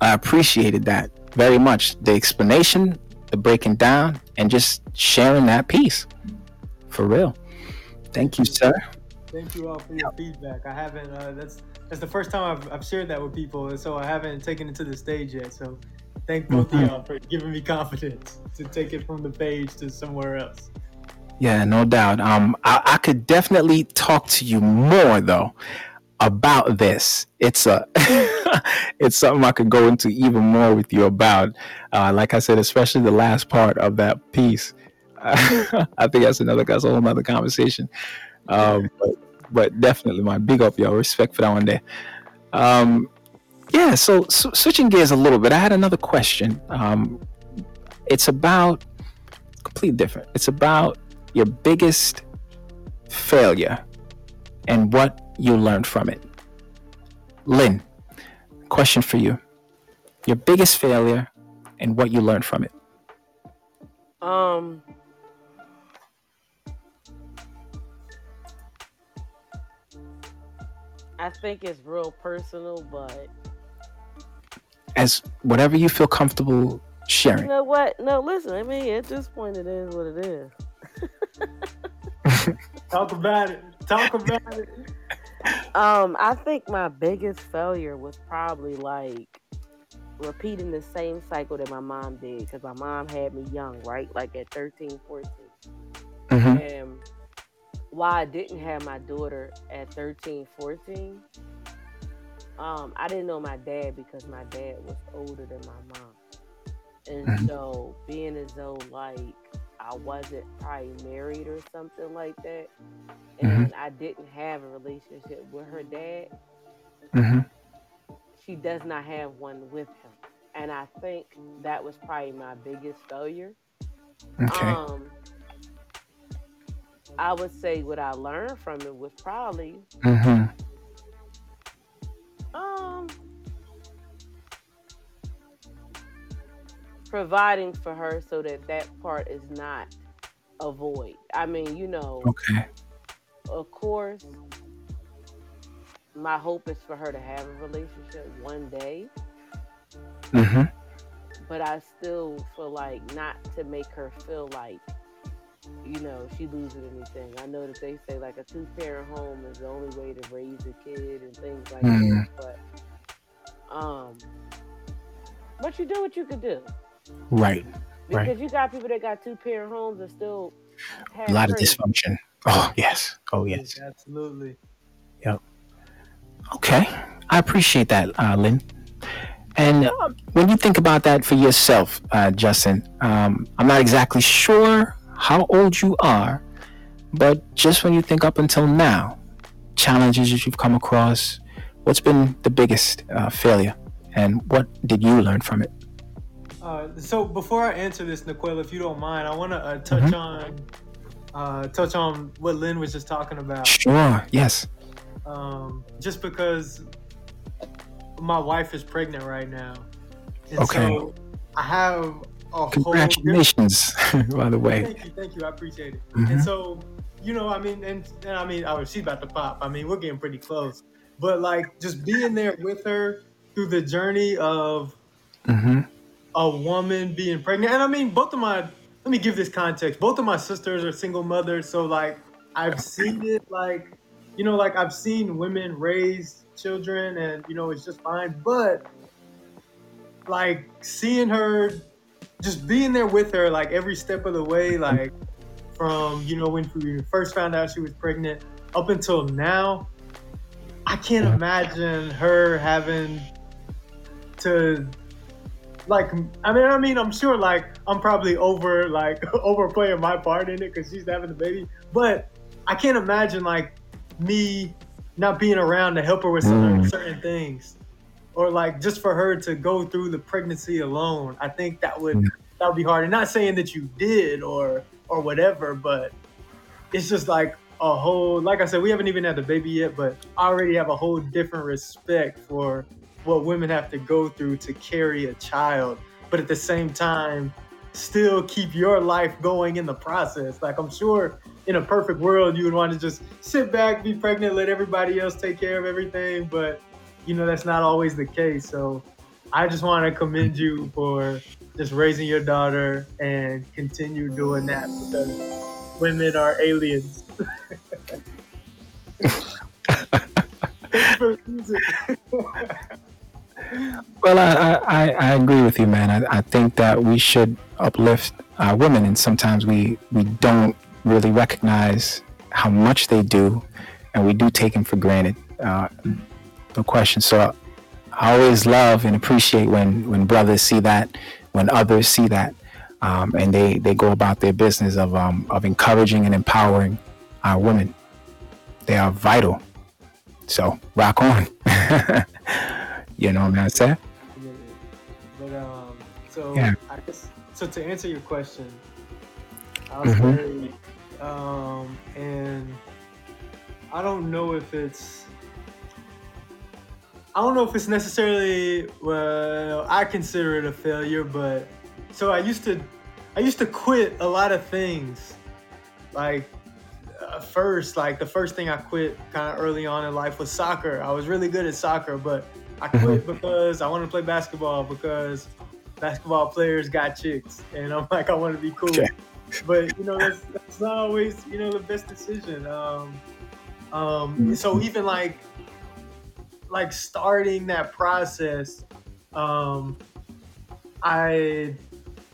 I appreciated that very much. The explanation, the breaking down, and just sharing that piece. For real. Thank you, sir. Thank you all for your feedback. I haven't. Uh, that's that's the first time I've, I've shared that with people, and so I haven't taken it to the stage yet. So thank both Mhm. of y'all for giving me confidence to take it from the page to somewhere else. Yeah, no doubt. Um, I, I could definitely talk to you more though about this. It's a, it's something I could go into even more with you about. Uh, like I said, especially the last part of that piece. I think that's another that's a whole other conversation. Um, but, but definitely, my big up, yo, respect for that one there. Um, yeah. So, so switching gears a little bit, I had another question. Um, it's about completely different. It's about your biggest failure and what you learned from it. Lynn, question for you. Your biggest failure and what you learned from it. Um. I think it's real personal, but As whatever you feel comfortable sharing. you sharing. know what? No, listen. I mean, at this point, it is what it is. Talk about it. Talk about it. Um, I think my biggest failure was probably like repeating the same cycle that my mom did because my mom had me young, right? Like at 13, 14. hmm And why I didn't have my daughter at 13, 14, um, I didn't know my dad because my dad was older than my mom. And Mhm. so being as though like I wasn't probably married or something like that, and I didn't have a relationship with her dad, hmm she does not have one with him. And I think that was probably my biggest failure. Okay. Um, I would say what I learned from it was probably hmm providing for her so that that part is not a void. I mean, you know, Okay. of course, my hope is for her to have a relationship one day, hmm but I still feel like not to make her feel like you know she loses anything. I know that they say like a two parent home is the only way to raise a kid and things like Mhm. that, but um, but you do what you could do Right. because Right. you got people that got two parent homes and still A lot of dysfunction. Oh yes. Oh yes. Absolutely. Yep. Okay. I appreciate that, uh, Lynn. And when you think about that for yourself, uh, Justin, um, I'm not exactly sure how old you are, but just when you think up until now, challenges that you've come across, what's been the biggest uh, failure, and what did you learn from it? Uh, so before I answer this, Naquel, if you don't mind, I want to uh, touch Mhm. on uh, touch on what Lynn was just talking about. Sure. Yes. Um, just because my wife is pregnant right now, and Okay. so I have a whole. Congratulations, by the way. Thank you, thank you. I appreciate it. Mhm. And so, you know, I mean, and, and I mean, oh, she's about to pop. I mean, we're getting pretty close. But like, just being there with her through the journey of hmm a woman being pregnant. And I mean, both of my, let me give this context. Both of my sisters are single mothers. So, like, I've seen it, like, you know, like, I've seen women raise children and, you know, it's just fine. But, like, seeing her, just being there with her, like, every step of the way, like, from, you know, when we first found out she was pregnant up until now, I can't imagine her having to like I mean I mean I'm sure like I'm probably over like overplaying my part in it because she's having the baby, but I can't imagine like me not being around to help her with certain, Mm. certain things, or like just for her to go through the pregnancy alone. I think that would Yeah. that would be hard. And not saying that you did or or whatever, but it's just like a whole like I said, we haven't even had the baby yet, but I already have a whole different respect for what women have to go through to carry a child, but at the same time, still keep your life going in the process. Like I'm sure in a perfect world, you would want to just sit back, be pregnant, let everybody else take care of everything, but you know that's not always the case. So I just want to commend you for just raising your daughter and continue doing that because women are aliens. Well, I, I, I agree with you, man. I, I think that we should uplift our women, and sometimes we, we don't really recognize how much they do, and we do take them for granted. Uh, no question. So I always love and appreciate when, when brothers see that, when others see that, um, and they, they go about their business of, um, of encouraging and empowering our women. They are vital. So rock on. you know what I'm saying? But um, so Yeah. I guess so to answer your question, I'll Mhm. say, um, and I don't know if it's, I don't know if it's necessarily. Well, I consider it a failure, but so I used to, I used to quit a lot of things, like. Uh, first, like the first thing I quit kind of early on in life was soccer. I was really good at soccer, but I quit because I want to play basketball because basketball players got chicks, and I'm like, I want to be cool. But you know, that's, that's not always you know the best decision. Um, Um, so even like like starting that process, um, I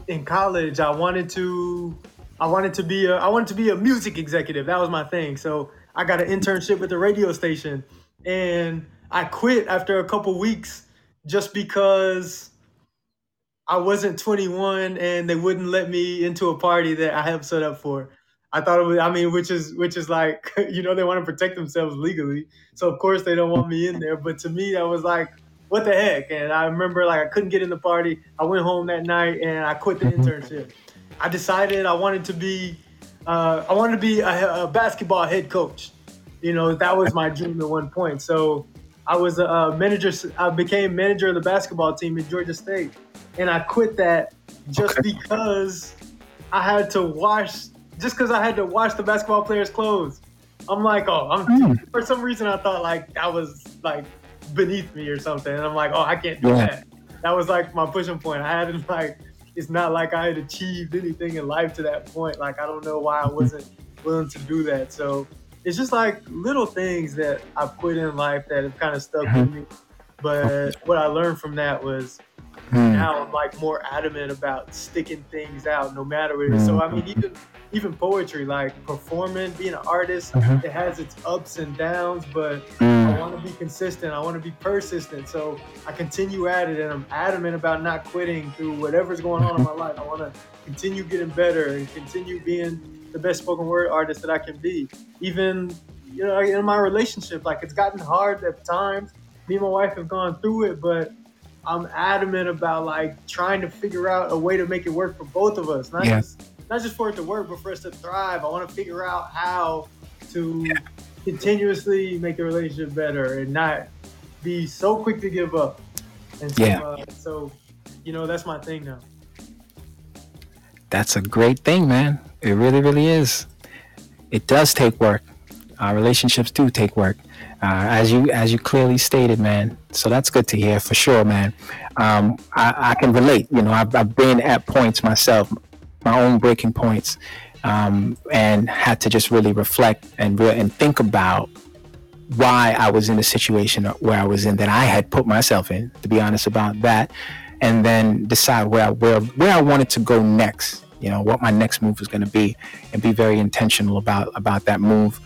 in college I wanted to I wanted to be a I wanted to be a music executive. That was my thing. So I got an internship with the radio station, and I quit after a couple weeks just because I wasn't 21 and they wouldn't let me into a party that I helped set up for. I thought it was, I mean, which is, which is like, you know, they want to protect themselves legally. So of course they don't want me in there. But to me, that was like, what the heck? And I remember like I couldn't get in the party. I went home that night and I quit the internship. I decided I wanted to be, uh, I wanted to be a, a basketball head coach. You know, that was my dream at one point. So I was a manager. I became manager of the basketball team at Georgia State, and I quit that just Okay. because I had to wash. Just because I had to wash the basketball players' clothes. I'm like, oh, I'm. Mm. For some reason, I thought like that was like beneath me or something, and I'm like, oh, I can't do Yeah. that. That was like my pushing point. I hadn't like. It's not like I had achieved anything in life to that point. Like I don't know why I wasn't willing to do that. So it's just like little things that I've quit in life that have kind of stuck with me. But what I learned from that was Mm. now I'm like more adamant about sticking things out no matter what it is. So I mean even even poetry, like performing, being an artist, Mhm. it has its ups and downs, but Mm. I want to be consistent. I want to be persistent. So I continue at it and I'm adamant about not quitting through whatever's going on in my life. I want to continue getting better and continue being the best spoken word artist that I can be. Even, you know, in my relationship, like it's gotten hard at times. Me and my wife have gone through it, but I'm adamant about like trying to figure out a way to make it work for both of us. Not Yeah. just not just for it to work, but for us to thrive. I want to figure out how to continuously make the relationship better and not be so quick to give up. And so, Yeah. uh, so you know, that's my thing now. That's a great thing, man. It really, really is. It does take work. Uh, relationships do take work, uh, as you as you clearly stated, man. So that's good to hear for sure, man. Um, I, I can relate. You know, I've, I've been at points myself, my own breaking points, um, and had to just really reflect and re- and think about why I was in the situation where I was in that I had put myself in. To be honest about that, and then decide where I, where where I wanted to go next. You know what my next move was going to be, and be very intentional about about that move.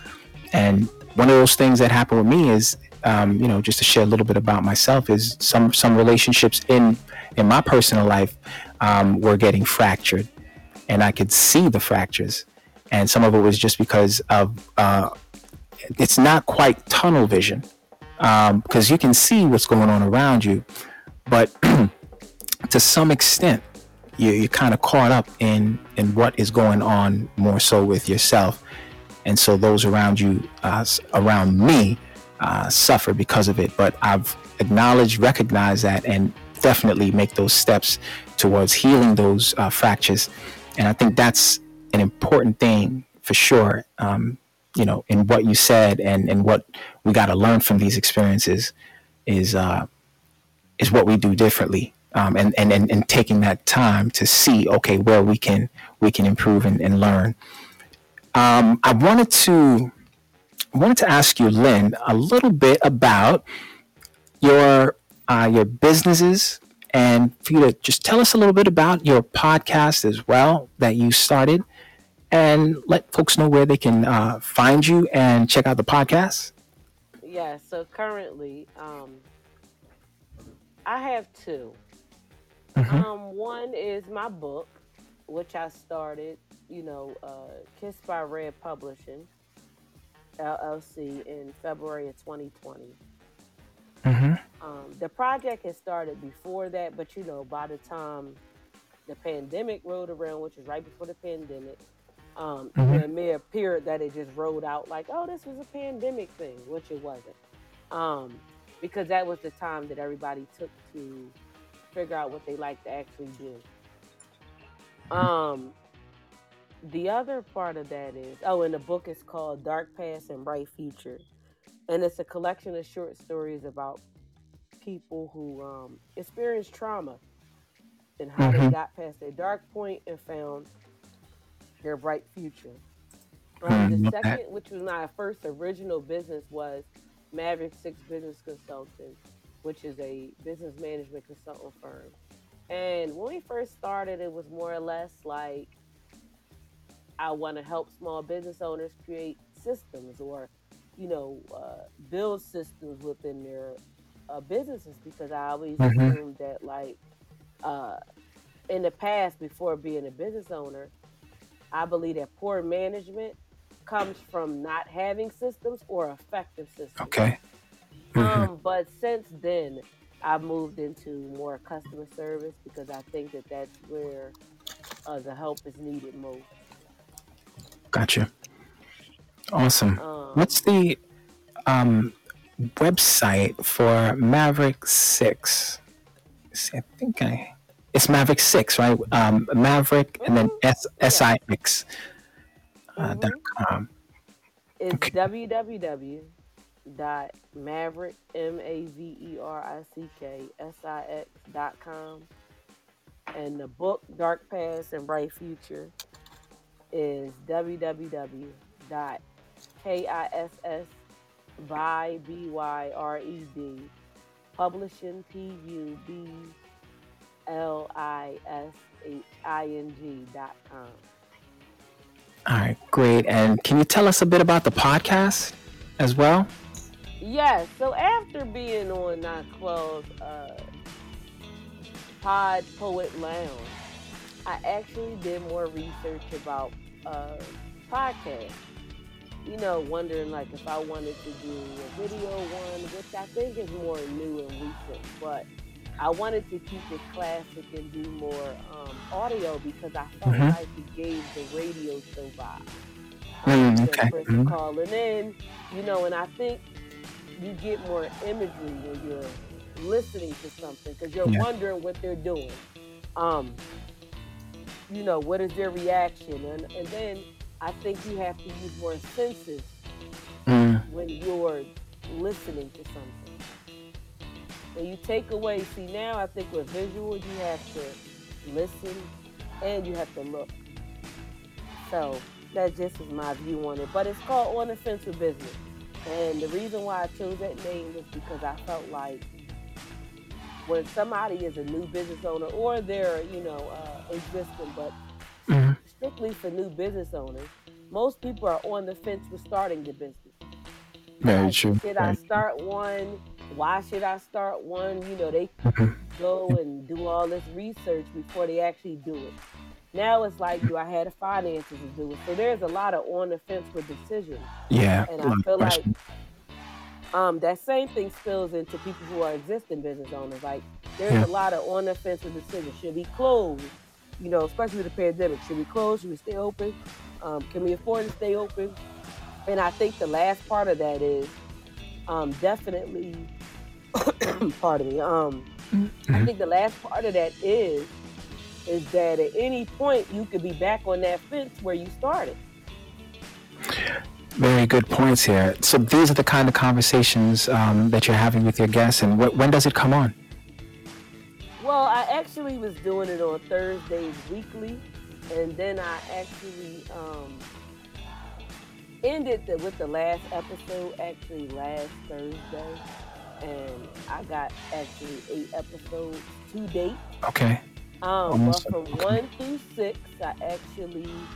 And one of those things that happened with me is, um, you know, just to share a little bit about myself, is some some relationships in in my personal life um, were getting fractured, and I could see the fractures, and some of it was just because of uh, it's not quite tunnel vision because you can see what's going on around you, but to some extent, you, you're kind of caught up in in what is going on more so with yourself, and so those around you, uh, around me, uh, suffer because of it. But I've acknowledged, recognized that, and definitely make those steps towards healing those uh, fractures. And I think that's an important thing for sure. Um, you know, in what you said and and what we got to learn from these experiences is uh, is what we do differently. Um, and, and, and, and taking that time to see, okay, where we can we can improve and, and learn. Um, I wanted to wanted to ask you, Lynn, a little bit about your uh, your businesses and for you to just tell us a little bit about your podcast as well that you started and let folks know where they can uh, find you and check out the podcast. Yeah, so currently, um, I have 2 Mhm. Um, one is my book, which I started, you know, uh, Kissed by Red Publishing, LLC, in February of 2020. Mm-hmm. Um, the project had started before that, but you know, by the time the pandemic rolled around, which was right before the pandemic, um, Mhm. it may appear that it just rolled out like, oh, this was a pandemic thing, which it wasn't. Um, because that was the time that everybody took to figure out what they like to actually do. Um, the other part of that is, oh, and the book is called Dark Past and Bright Future. And it's a collection of short stories about people who um, experienced trauma and how they Mhm. got past their dark point and found their bright future. Um, Hmm, the second, which was my first original business, was Maverick Six Business Consultants, which is a business management consultant firm. And when we first started, it was more or less like I want to help small business owners create systems or, you know, uh, build systems within their uh, businesses because I always Mhm. assumed that, like, uh, in the past, before being a business owner, I believe that poor management comes from not having systems or effective systems. Okay. Um, but since then, I've moved into more customer service because I think that that's where uh, the help is needed most. Gotcha. Awesome. Um, What's the um, website for Maverick Six? See, I think I. It's Maverick Six, right? Um, Maverick and then S S I X uh, dot com. It's Okay. www.maverick m a v e r i c k s i x dot com, and the book Dark Past and Bright Future is www.kiss by b y r e d publishing p u b l i s h i n g dot com. All right, great. And can you tell us a bit about the podcast as well? Yes. So after being on Naquel's uh, Pod Poet Lounge, I actually did more research about uh, podcasts. You know, wondering like if I wanted to do a video one, which I think is more new and recent, but I wanted to keep it classic and do more um, audio because I felt Mhm. like it gave the radio show vibe. Mm, okay. person Mhm. calling in, you know, and I think you get more imagery when you're listening to something because you're Yeah. wondering what they're doing. Um, you know, what is their reaction? And, and then I think you have to use more senses Mm, when you're listening to something. When you take away, see now I think with visual you have to listen and you have to look. So that just is my view on it. But it's called On the Business. And the reason why I chose that name was because I felt like when somebody is a new business owner or they're, you know, uh, existing, but mhm. strictly for new business owners, most people are on the fence with starting the business. Very Like, true. Should I start one? Why should I start one? You know, they Mhm. go and do all this research before they actually do it. Now it's like, do I have the finances to do it? So there's a lot of on the fence with decisions. Yeah. And I feel like um, that same thing spills into people who are existing business owners. Like there's Yeah. a lot of on the fence with decisions. Should we close? You know, especially with the pandemic. Should we close? Should we stay open? Um, can we afford to stay open? And I think the last part of that is um, definitely, pardon me. Um, I Mhm. think the last part of that is is that at any point you could be back on that fence where you started. Very good points here. So these are the kind of conversations um, that you're having with your guests, and wh- when does it come on? Well, I actually was doing it on Thursdays weekly, and then I actually um, ended the, with the last episode actually last Thursday, and I got actually eight episodes to date. Okay. Um, but from one through six, I actually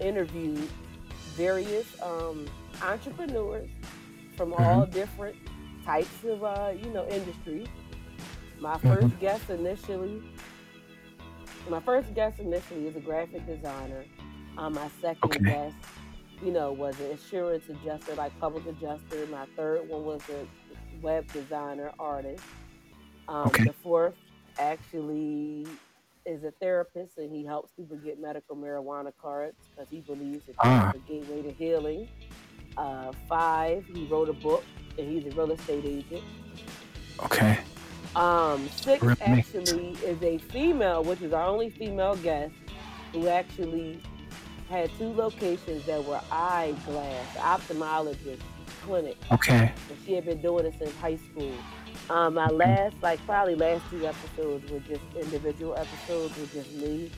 interviewed various um, entrepreneurs from Mm-hmm. all different types of, uh, you know, industries. My Mm-hmm. 1st guest initially, my first guest initially is a graphic designer. Um, my second Okay. guest, you know, was an insurance adjuster, like public adjuster. My third one was a web designer, artist. Um, Okay. The fourth actually is a therapist, and he helps people get medical marijuana cards because he believes it's Ah. a gateway to healing. Uh, five, he wrote a book, and he's a real estate agent. Okay. Um, six Rip me. actually is a female, which is our only female guest, who actually had two locations that were eyeglass ophthalmologist clinic, Okay. and she had been doing it since high school. Um, my last, like probably last two episodes were just individual episodes with just me,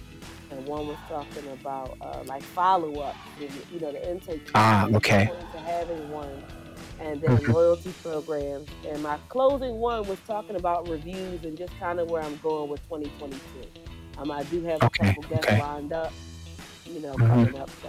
and one was talking about uh, like follow up, you know, the intake. Ah, okay. To having one, and then loyalty programs. And my closing one was talking about reviews and just kind of where I'm going with 2022. Um, I do have a couple guests okay. lined up, you know, Mhm. coming up. So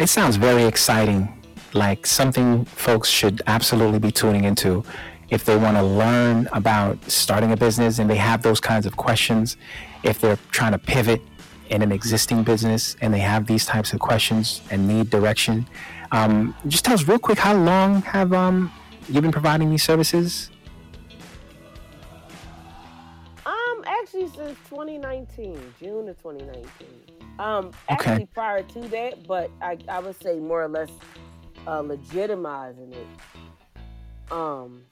It sounds very exciting, like something folks should absolutely be tuning into if they want to learn about starting a business and they have those kinds of questions. If they're trying to pivot in an existing business and they have these types of questions and need direction, um, just tell us real quick how long have um, you been providing these services? Um, actually, since 2019, June of 2019. Um, Okay. actually prior to that, but I, I would say more or less uh, legitimizing it. Um,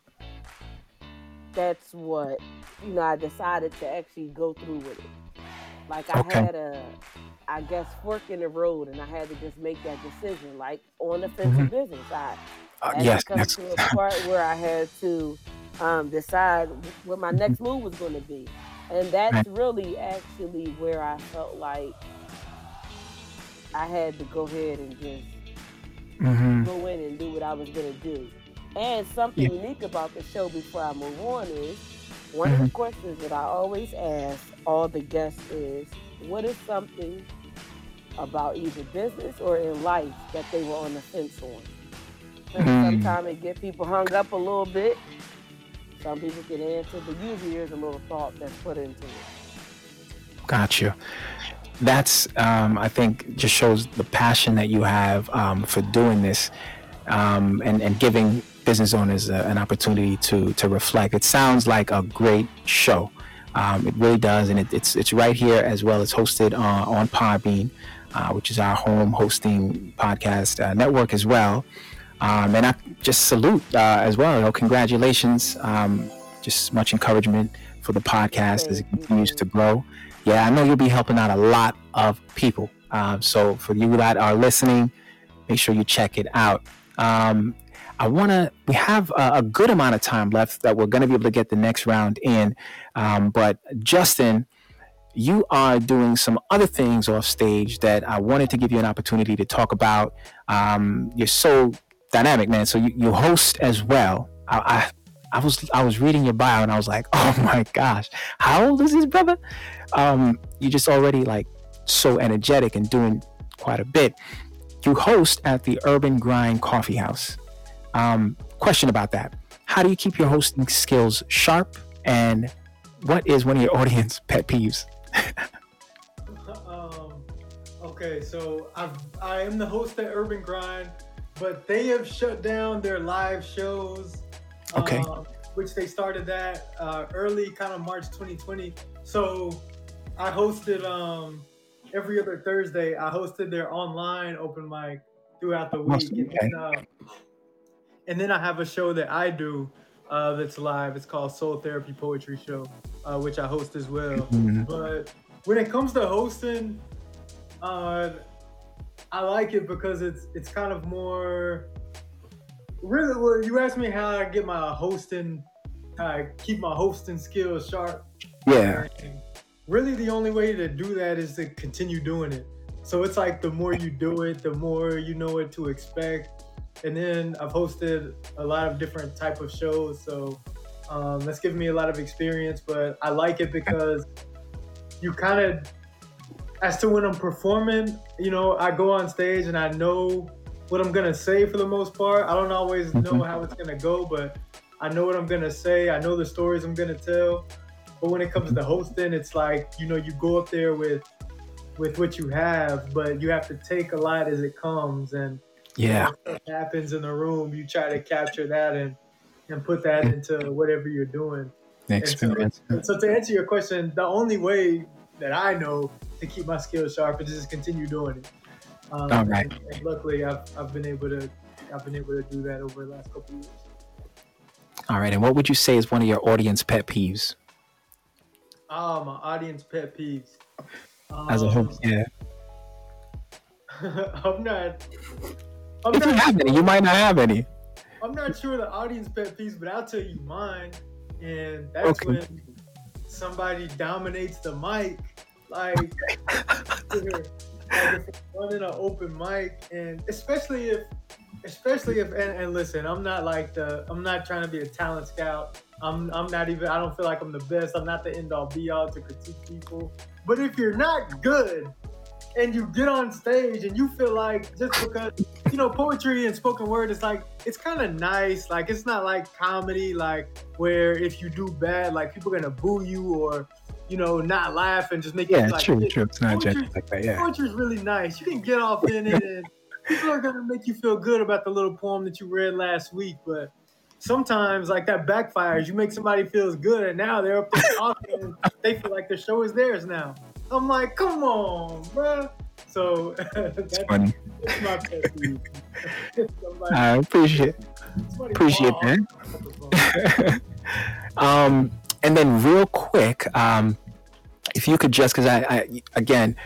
that's what you know. I decided to actually go through with it. Like I Okay. had a, I guess, fork in the road, and I had to just make that decision. Like on the fence of business, I Uh, had yes, come that's to a part where I had to um, decide what my next move was going to be, and that's really actually where I felt like I had to go ahead and just hmm go in and do what I was going to do. And something Yeah. unique about the show before I move on is one of the questions that I always ask all the guests is, what is something about either business or in life that they were on the fence on? Mm. sometimes it get people hung up a little bit. Some people can answer, but usually there's a little thought that's put into it. Got you. That's, um, I think, just shows the passion that you have um, for doing this um, and, and giving business owners a, an opportunity to to reflect. It sounds like a great show. Um, it really does, and it, it's it's right here as well. It's hosted uh, on Podbean, uh, which is our home hosting podcast uh, network as well. Um, and I just salute uh, as well. You know, congratulations. Um, just much encouragement for the podcast as it continues to grow. Yeah, I know you'll be helping out a lot of people. Um, so for you that are listening, make sure you check it out. Um, I want to. We have a, a good amount of time left that we're going to be able to get the next round in. Um, but Justin, you are doing some other things off stage that I wanted to give you an opportunity to talk about. Um, you're so dynamic, man. So you, you host as well. I, I I was I was reading your bio and I was like, oh my gosh, how old is this brother? Um, you just already like so energetic and doing quite a bit. You host at the Urban Grind Coffee House. Um, question about that: How do you keep your hosting skills sharp? And what is one of your audience pet peeves? um, okay, so I've, I am the host at Urban Grind, but they have shut down their live shows. Okay. um, which they started that uh, early, kind of March 2020. So I hosted um, every other Thursday. I hosted their online open mic throughout the week. And, uh, and then I have a show that I do uh, that's live. It's called Soul Therapy Poetry Show, uh, which I host as well. Mhm. But when it comes to hosting, uh, I like it because it's it's kind of more. Really, well, you asked me how I get my hosting, how I keep my hosting skills sharp. Yeah. And Really, the only way to do that is to continue doing it. So it's like the more you do it, the more you know what to expect. And then I've hosted a lot of different type of shows, so um, that's given me a lot of experience. But I like it because you kind of, as to when I'm performing, you know, I go on stage and I know what I'm gonna say for the most part. I don't always know Mhm. how it's gonna go, but I know what I'm gonna say. I know the stories I'm gonna tell. But when it comes to hosting, it's like you know you go up there with with what you have, but you have to take a lot as it comes, and Yeah. what happens in the room, you try to capture that and and put that into whatever you're doing. The And so- experience. So to answer your question, the only way that I know to keep my skills sharp is just continue doing it. Um, All right. and, and luckily, I've, I've been able to I've been able to do that over the last couple of years. All right. And what would you say is one of your audience pet peeves Ah, my audience pet peeves. as a whole. Yeah. I'm not. I'm If you have any, you might not have any. I'm not sure the audience pet peeves, but I'll tell you mine. And that's Okay. when somebody dominates the mic like, like running an open mic, and especially if, especially if, and, and listen, I'm not like the, I'm not trying to be a talent scout. I'm, I'm not even. I don't feel like I'm the best. I'm not the end all be all to critique people. But if you're not good, and you get on stage and you feel like just because you know poetry and spoken word is like it's kind of nice like it's not like comedy like where if you do bad like people are gonna boo you or you know not laugh and just make Yeah, it like true, true. It's not Poetry- like that. Yeah. poetry is really nice you can get off in it and people are gonna make you feel good about the little poem that you read last week but sometimes like that backfires you make somebody feels good and now they're up there talking and they feel like the show is theirs now i'm like come on bruh. so that's, Funny. that's my pet peeve. I'm like, I appreciate appreciate that. off the microphone. um, and then real quick, um, if you could just because I, I again,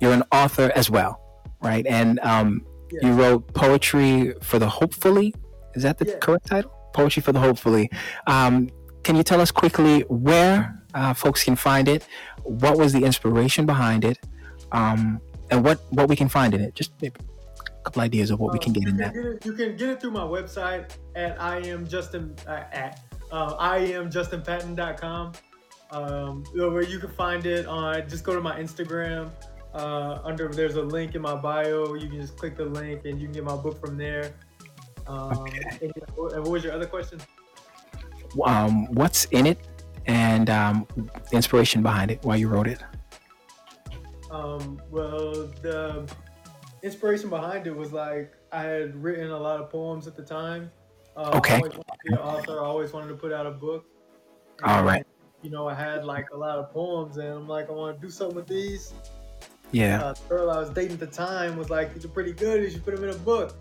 you're an author as well, right? And um, Yeah. you wrote poetry for the hopefully. Is that the Yeah. correct title? Poetry for the hopefully. Um, can you tell us quickly where uh, folks can find it? What was the inspiration behind it? Um, and what what we can find in it? Just maybe a couple ideas of what we can get in can that. Get it, you can get it through my website at I am Justin uh, at uh, I am JustinPatton.com. Um, where you can find it on. Just go to my Instagram. Uh, under there's a link in my bio. You can just click the link and you can get my book from there. Um, Okay. and, and what was your other question? Um, what's in it, and um, the inspiration behind it, why you wrote it. Um, well, the inspiration behind it was like I had written a lot of poems at the time. Uh, Okay. I always wanted to be an author. I always wanted to put out a book. All And, right. You know, I had like a lot of poems, and I'm like, I want to do something with these. Yeah. Uh, the girl I was dating at the time was like, "These are pretty good. You should put them in a book."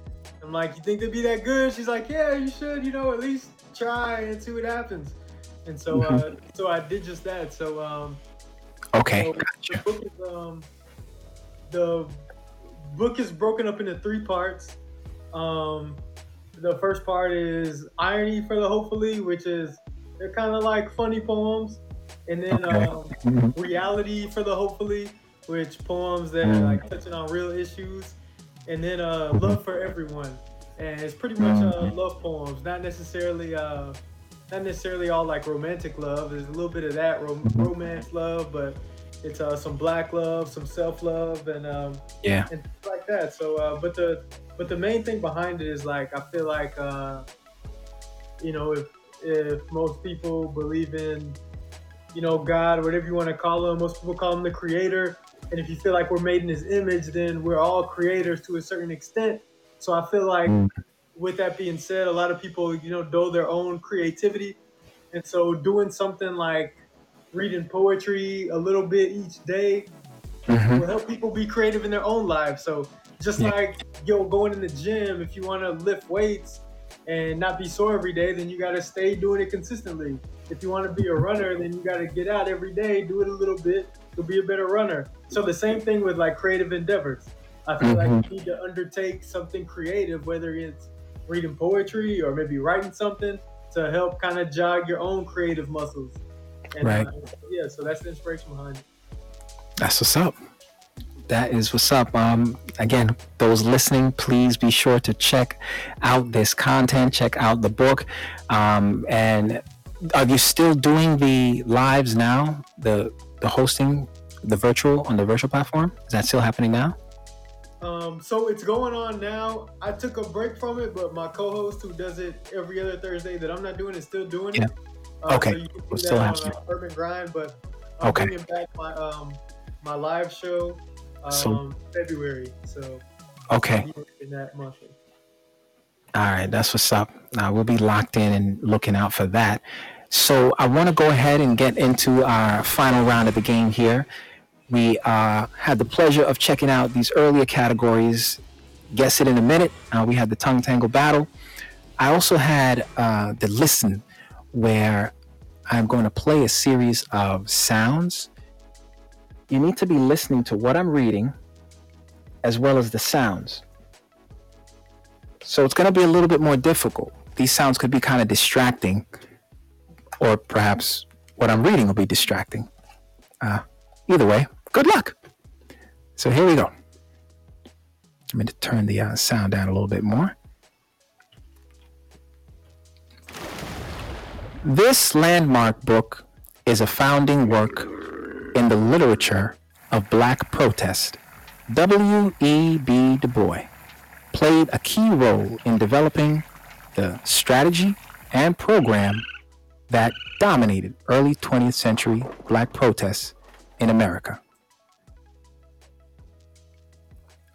I'm like, "You think they'd be that good?" She's like, "Yeah, you should. You know, at least try and see what happens." And so, Mm-hmm. uh, so I did just that. So, um, Okay. so the book is um the book is broken up into three parts. Um the first part is irony for the hopefully, which is they're kind of like funny poems. And then Okay. um, Mhm. reality for the hopefully, which poems that are Mm. like touching on real issues. And then uh love for everyone. And it's pretty much uh, Mhm. love poems, not necessarily uh not necessarily all like romantic love. There's a little bit of that rom- romance love, but it's uh, some black love, some self love, and um, Yeah. and things like that. So, uh, but the but the main thing behind it is like I feel like uh, you know if if most people believe in you know God, whatever you want to call him, most people call him the creator. And if you feel like we're made in his image, then we're all creators to a certain extent. So I feel like Mm. With that being said, a lot of people, you know, know their own creativity. And so doing something like reading poetry a little bit each day Mhm. will help people be creative in their own lives. So just Yeah. like yo going in the gym, if you want to lift weights and not be sore every day, then you got to stay doing it consistently. If you want to be a runner, then you got to get out every day, do it a little bit, you'll be a better runner. So the same thing with like creative endeavors. I feel like Mhm. you need to undertake something creative, whether it's reading poetry or maybe writing something to help kind of jog your own creative muscles. And, Right. Uh, yeah, so that's the inspiration behind it. That's what's up. That is what's up. Um, again, those listening, please be sure to check out this content, check out the book. Um, and are you still doing the lives now? The the hosting, the virtual on the virtual platform? Is that still happening now? Um, so it's going on now. I took a break from it, but my co-host who does it every other Thursday that I'm not doing is still doing Yeah. it. Uh, Okay. So you can We'll still have on uh, Urban Grind, but I'm Okay. bringing back my um my live show um So- February. So Okay. In that monthly. All right, that's what's up. Now we'll be locked in and looking out for that. So I want to go ahead and get into our final round of the game here. We uh, had the pleasure of checking out these earlier categories. Guess it in a minute. Uh, we had the tongue tangle battle. I also had uh, the listen, where I'm going to play a series of sounds. You need to be listening to what I'm reading, as well as the sounds. So it's going to be a little bit more difficult. These sounds could be kind of distracting, or perhaps what I'm reading will be distracting. Uh, either way, Good luck. So here we go. I'm going to turn the uh, sound down a little bit more. This landmark book is a founding work in the literature of black protest. W.E.B. Du Bois played a key role in developing the strategy and program that dominated early 20th century black protests in America.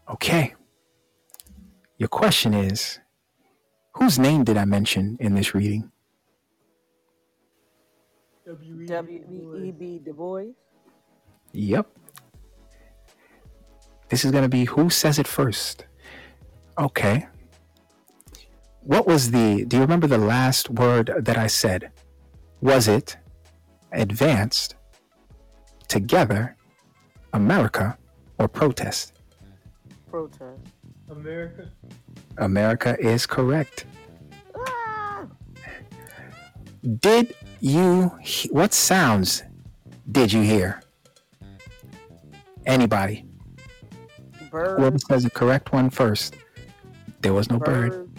Okay. Your question is whose name did I mention in this reading? W E B Du Bois. Yep. This is going to be who says it first. Okay. What was the, do you remember the last word that I said? Was it advanced, together, America, or protest? Protest. America. America is correct. Ah! Did you, he- what sounds did you hear? Anybody? Bird. Whoever Bird. says the correct one first. There was no bird. Bird.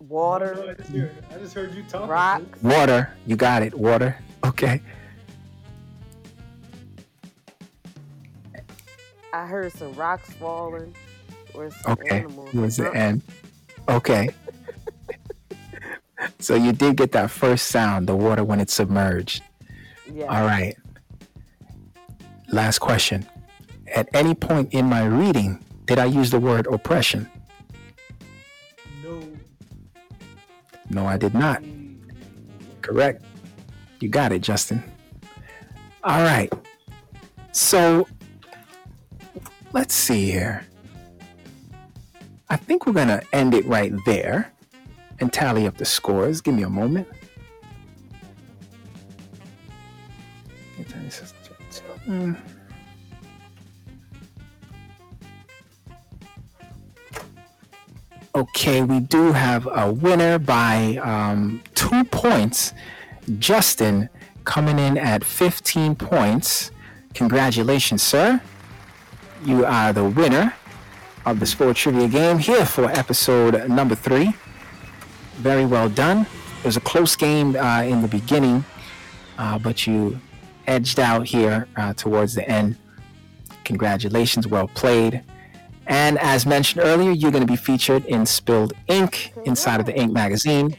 Water. I just heard, I just heard you talking. Rocks. Water. You got it. Water. Okay. I heard some rocks falling. Or some Okay. animals. Was the end. Okay. so you did get that first sound, the water when it submerged. Yeah. All right. Last question. At any point in my reading, did I use the word oppression? No. No, I did not. Correct. You got it, Justin. All right. So let's see here. I think we're going to end it right there and tally up the scores. Give me a moment. Okay, we do have a winner by um, two points. Justin coming in at 15 points. Congratulations, sir. You are the winner of the Sport Trivia game here for episode number three. Very well done. It was a close game uh, in the beginning, uh, but you edged out here uh, towards the end. Congratulations, well played. And as mentioned earlier, you're going to be featured in Spilled Ink inside of the Ink magazine.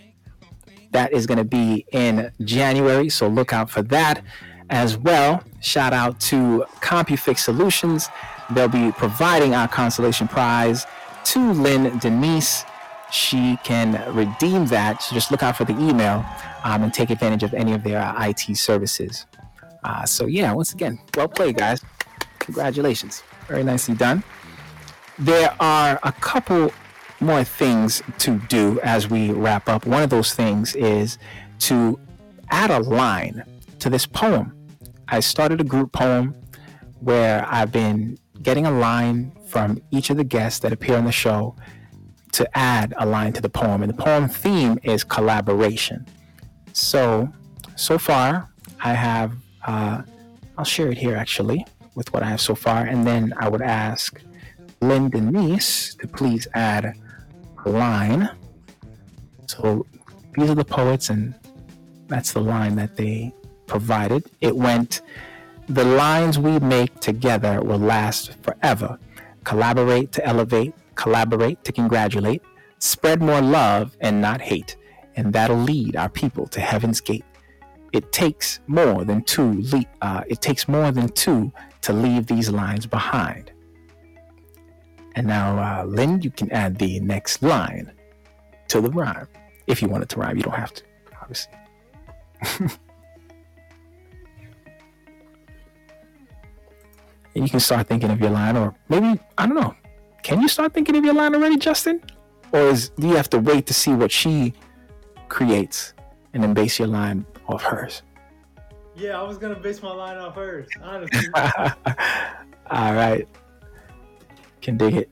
That is going to be in January, so look out for that as well. Shout out to CompuFix Solutions. They'll be providing our consolation prize to Lynn Denise. She can redeem that. So just look out for the email um, and take advantage of any of their uh, IT services. Uh, so, yeah, once again, well played, guys. Congratulations. Very nicely done. There are a couple more things to do as we wrap up. One of those things is to add a line to this poem. I started a group poem where I've been getting a line from each of the guests that appear on the show to add a line to the poem. And the poem theme is collaboration. So, so far, I have, uh, I'll share it here actually with what I have so far. And then I would ask Lynn Denise to please add a line. So these are the poets, and that's the line that they provided. It went, The lines we make together will last forever. Collaborate to elevate, collaborate to congratulate, spread more love and not hate, and that'll lead our people to heaven's gate. It takes more than two. Le- uh, it takes more than two to leave these lines behind. And now, uh, Lynn, you can add the next line to the rhyme. If you want it to rhyme, you don't have to, obviously. you can start thinking of your line, or maybe, I don't know. Can you start thinking of your line already, Justin? Or is, do you have to wait to see what she creates and then base your line off hers? Yeah, I was gonna base my line off hers, honestly. All right. Can dig it.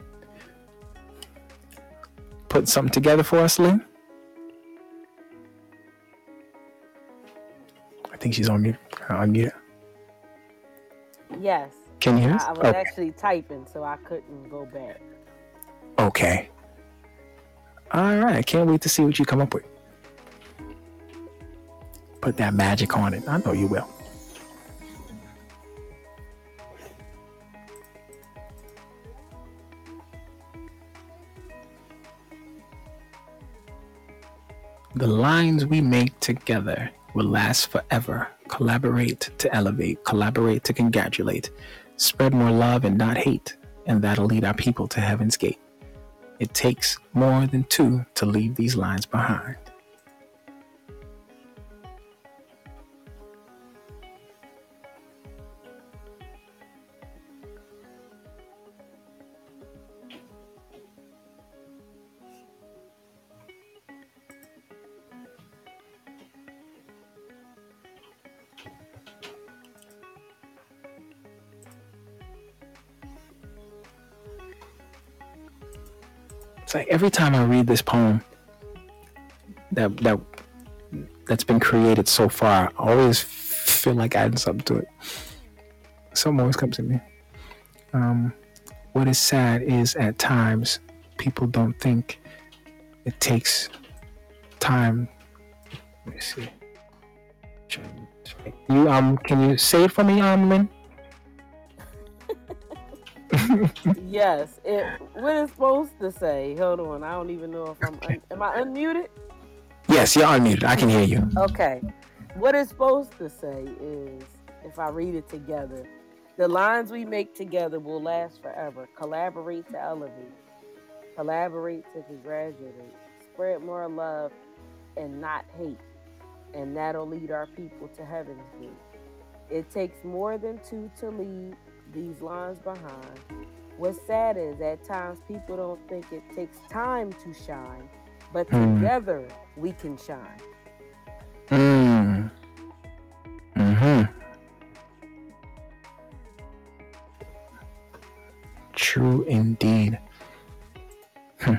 Put something together for us, Lynn? I think she's on mute. On mute. Yes. Can you hear us? I, I was Oh, actually typing, so I couldn't go back. okay. All right. Can't wait to see what you come up with. Put that magic on it. I know you will. The lines we make together will last forever. Collaborate to elevate, collaborate to congratulate. Spread more love and not hate, and that'll lead our people to heaven's gate. It takes more than two to leave these lines behind. It's like every time I read this poem that that that's been created so far, I always feel like adding something to it. Something always comes to me. Um, what is sad is at times people don't think it takes time. Let me see. You um, can you say it for me, um, Lynn? Yes, it. What it's supposed to say? Hold on, I don't even know if I'm. Un- am I unmuted? Yes, you're unmuted. I can hear you. Okay. What it's supposed to say is, if I read it together, the lines we make together will last forever. Collaborate to elevate. Collaborate to congratulate. Spread more love and not hate. And that'll lead our people to heaven's gate. It takes more than two to leave these lines behind. What's sad is at times people don't think it takes time to shine, but Hmm. together we can shine. Mm. Hmm. True indeed. Hmm.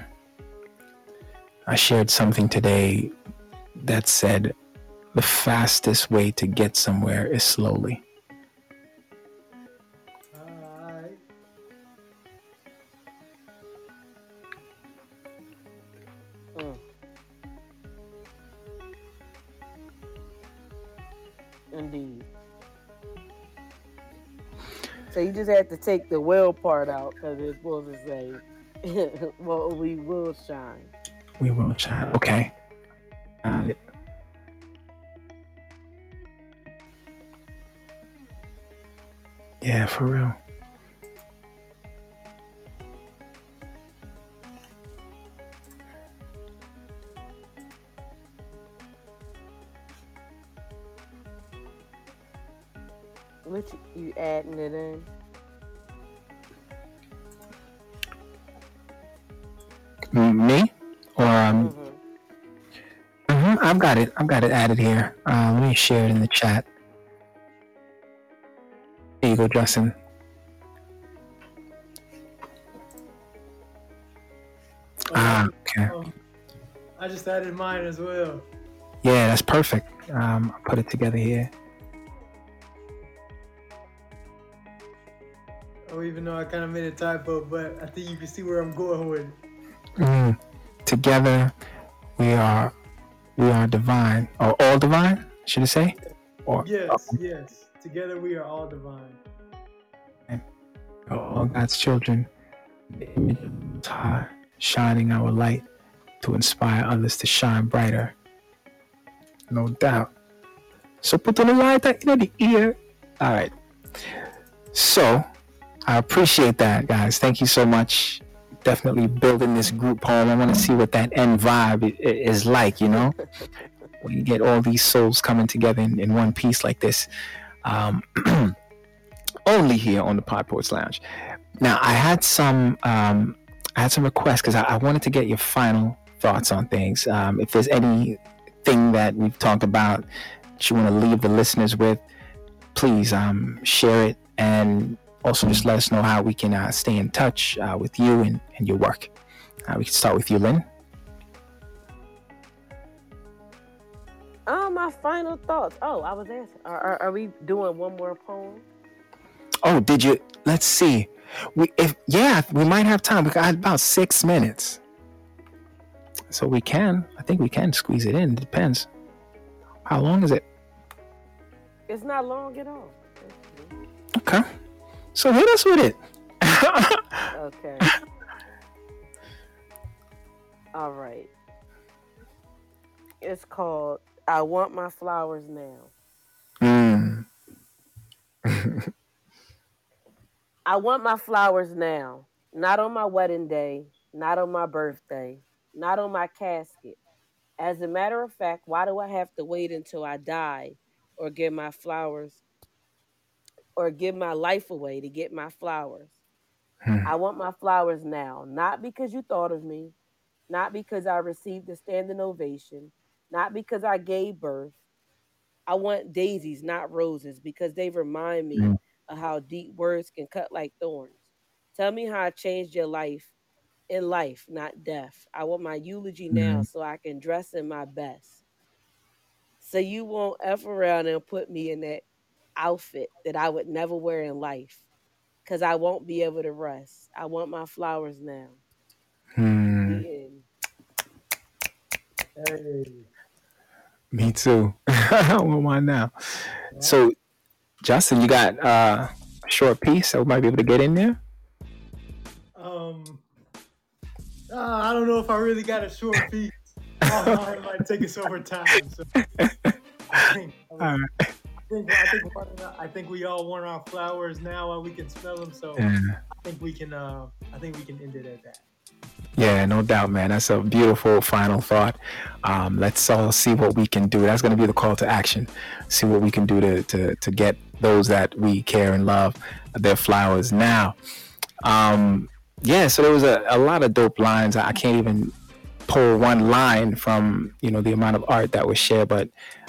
I shared something today that said the fastest way to get somewhere is slowly. Just have to take the well part out because it's supposed to say, "Well, we will shine." We will shine. Okay. Got it. Yeah, for real. Got it. I've got it added here. Uh, let me share it in the chat. There you go, Justin. Ah, okay. Oh, I just added mine as well. Yeah, that's perfect. Um, I'll put it together here. Oh, even though I kind of made a typo, but I think you can see where I'm going with it. Mm. Together, we are we are divine, or all divine, should I say? Or Yes, yes. Together we are all divine. all God's children, the image of the Most High, shining our light to inspire others to shine brighter. No doubt. So put on the light in the ear. All right. So I appreciate that, guys. Thank you so much. Definitely building this group home. I want to see what that end vibe is like, you know, when you get all these souls coming together in, in one piece like this. Um, only here on the Pod Poets Lounge. Now, I had some um, I had some requests because I, I wanted to get your final thoughts on things. Um, if there's anything that we've talked about that you want to leave the listeners with, please um, share it and also just let us know how we can uh, stay in touch uh, with you and, and your work. Uh, we can start with you, Lynn. Oh, my final thoughts. Oh, I was asking, are, are, are we doing one more poem? Oh, did you? Let's see. We if yeah, we might have time. We got about six minutes, so we can. I think we can squeeze it in. It depends. How long is it? It's not long at all. Okay. So hit us with it. Okay. All right. It's called I Want My Flowers Now. Mm. I want my flowers now, not on my wedding day, not on my birthday, not on my casket. As a matter of fact, why do I have to wait until I die or get my flowers or give my life away to get my flowers? Hmm. I want my flowers now, not because you thought of me, not because I received a standing ovation, not because I gave birth. I want daisies, not roses, because they remind me Mm. of how deep words can cut like thorns. Tell me how I changed your life in life, not death. I want my eulogy now so I can dress in my best. So you won't F around and put me in that outfit that I would never wear in life. Cause I won't be able to rest. I want my flowers now. Hmm. Hey. Me too. I want mine now. So, Justin, you got uh, a short piece that we might be able to get in there. Um, uh, I don't know if I really got a short piece. Oh, it might take us over time. So All right. I think, I think, I think we all want our flowers now while we can smell them. So Yeah. I think we can. Uh, I think we can end it at that. Yeah, no doubt, man. That's a beautiful final thought. Um, let's all see what we can do. That's going to be the call to action. See what we can do to, to, to get those that we care and love their flowers now. Um, yeah, so there was a, a lot of dope lines. I can't even pull one line from you know the amount of art that was shared, but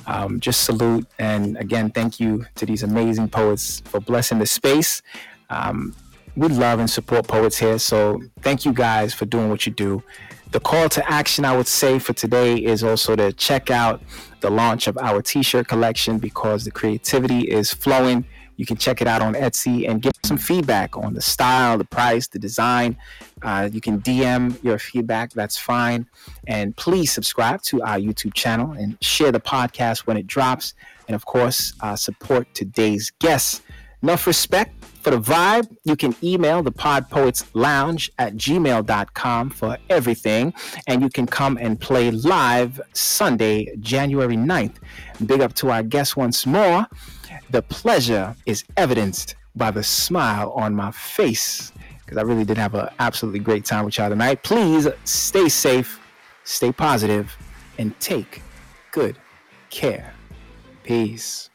um, just salute and again thank you to these amazing poets for blessing the space. Um, we love and support poets here. So thank you guys for doing what you do. The call to action I would say for today is also to check out the launch of our t-shirt collection because the creativity is flowing. You can check it out on Etsy and give some feedback on the style, the price, the design. Uh, you can DM your feedback. That's fine. And please subscribe to our YouTube channel and share the podcast when it drops. And of course, uh, support today's guests. Enough respect for the vibe. You can email the Pod Poets Lounge at gmail.com for everything. And you can come and play live Sunday, January 9th. Big up to our guests once more. The pleasure is evidenced by the smile on my face because I really did have an absolutely great time with y'all tonight. Please stay safe, stay positive, and take good care. Peace.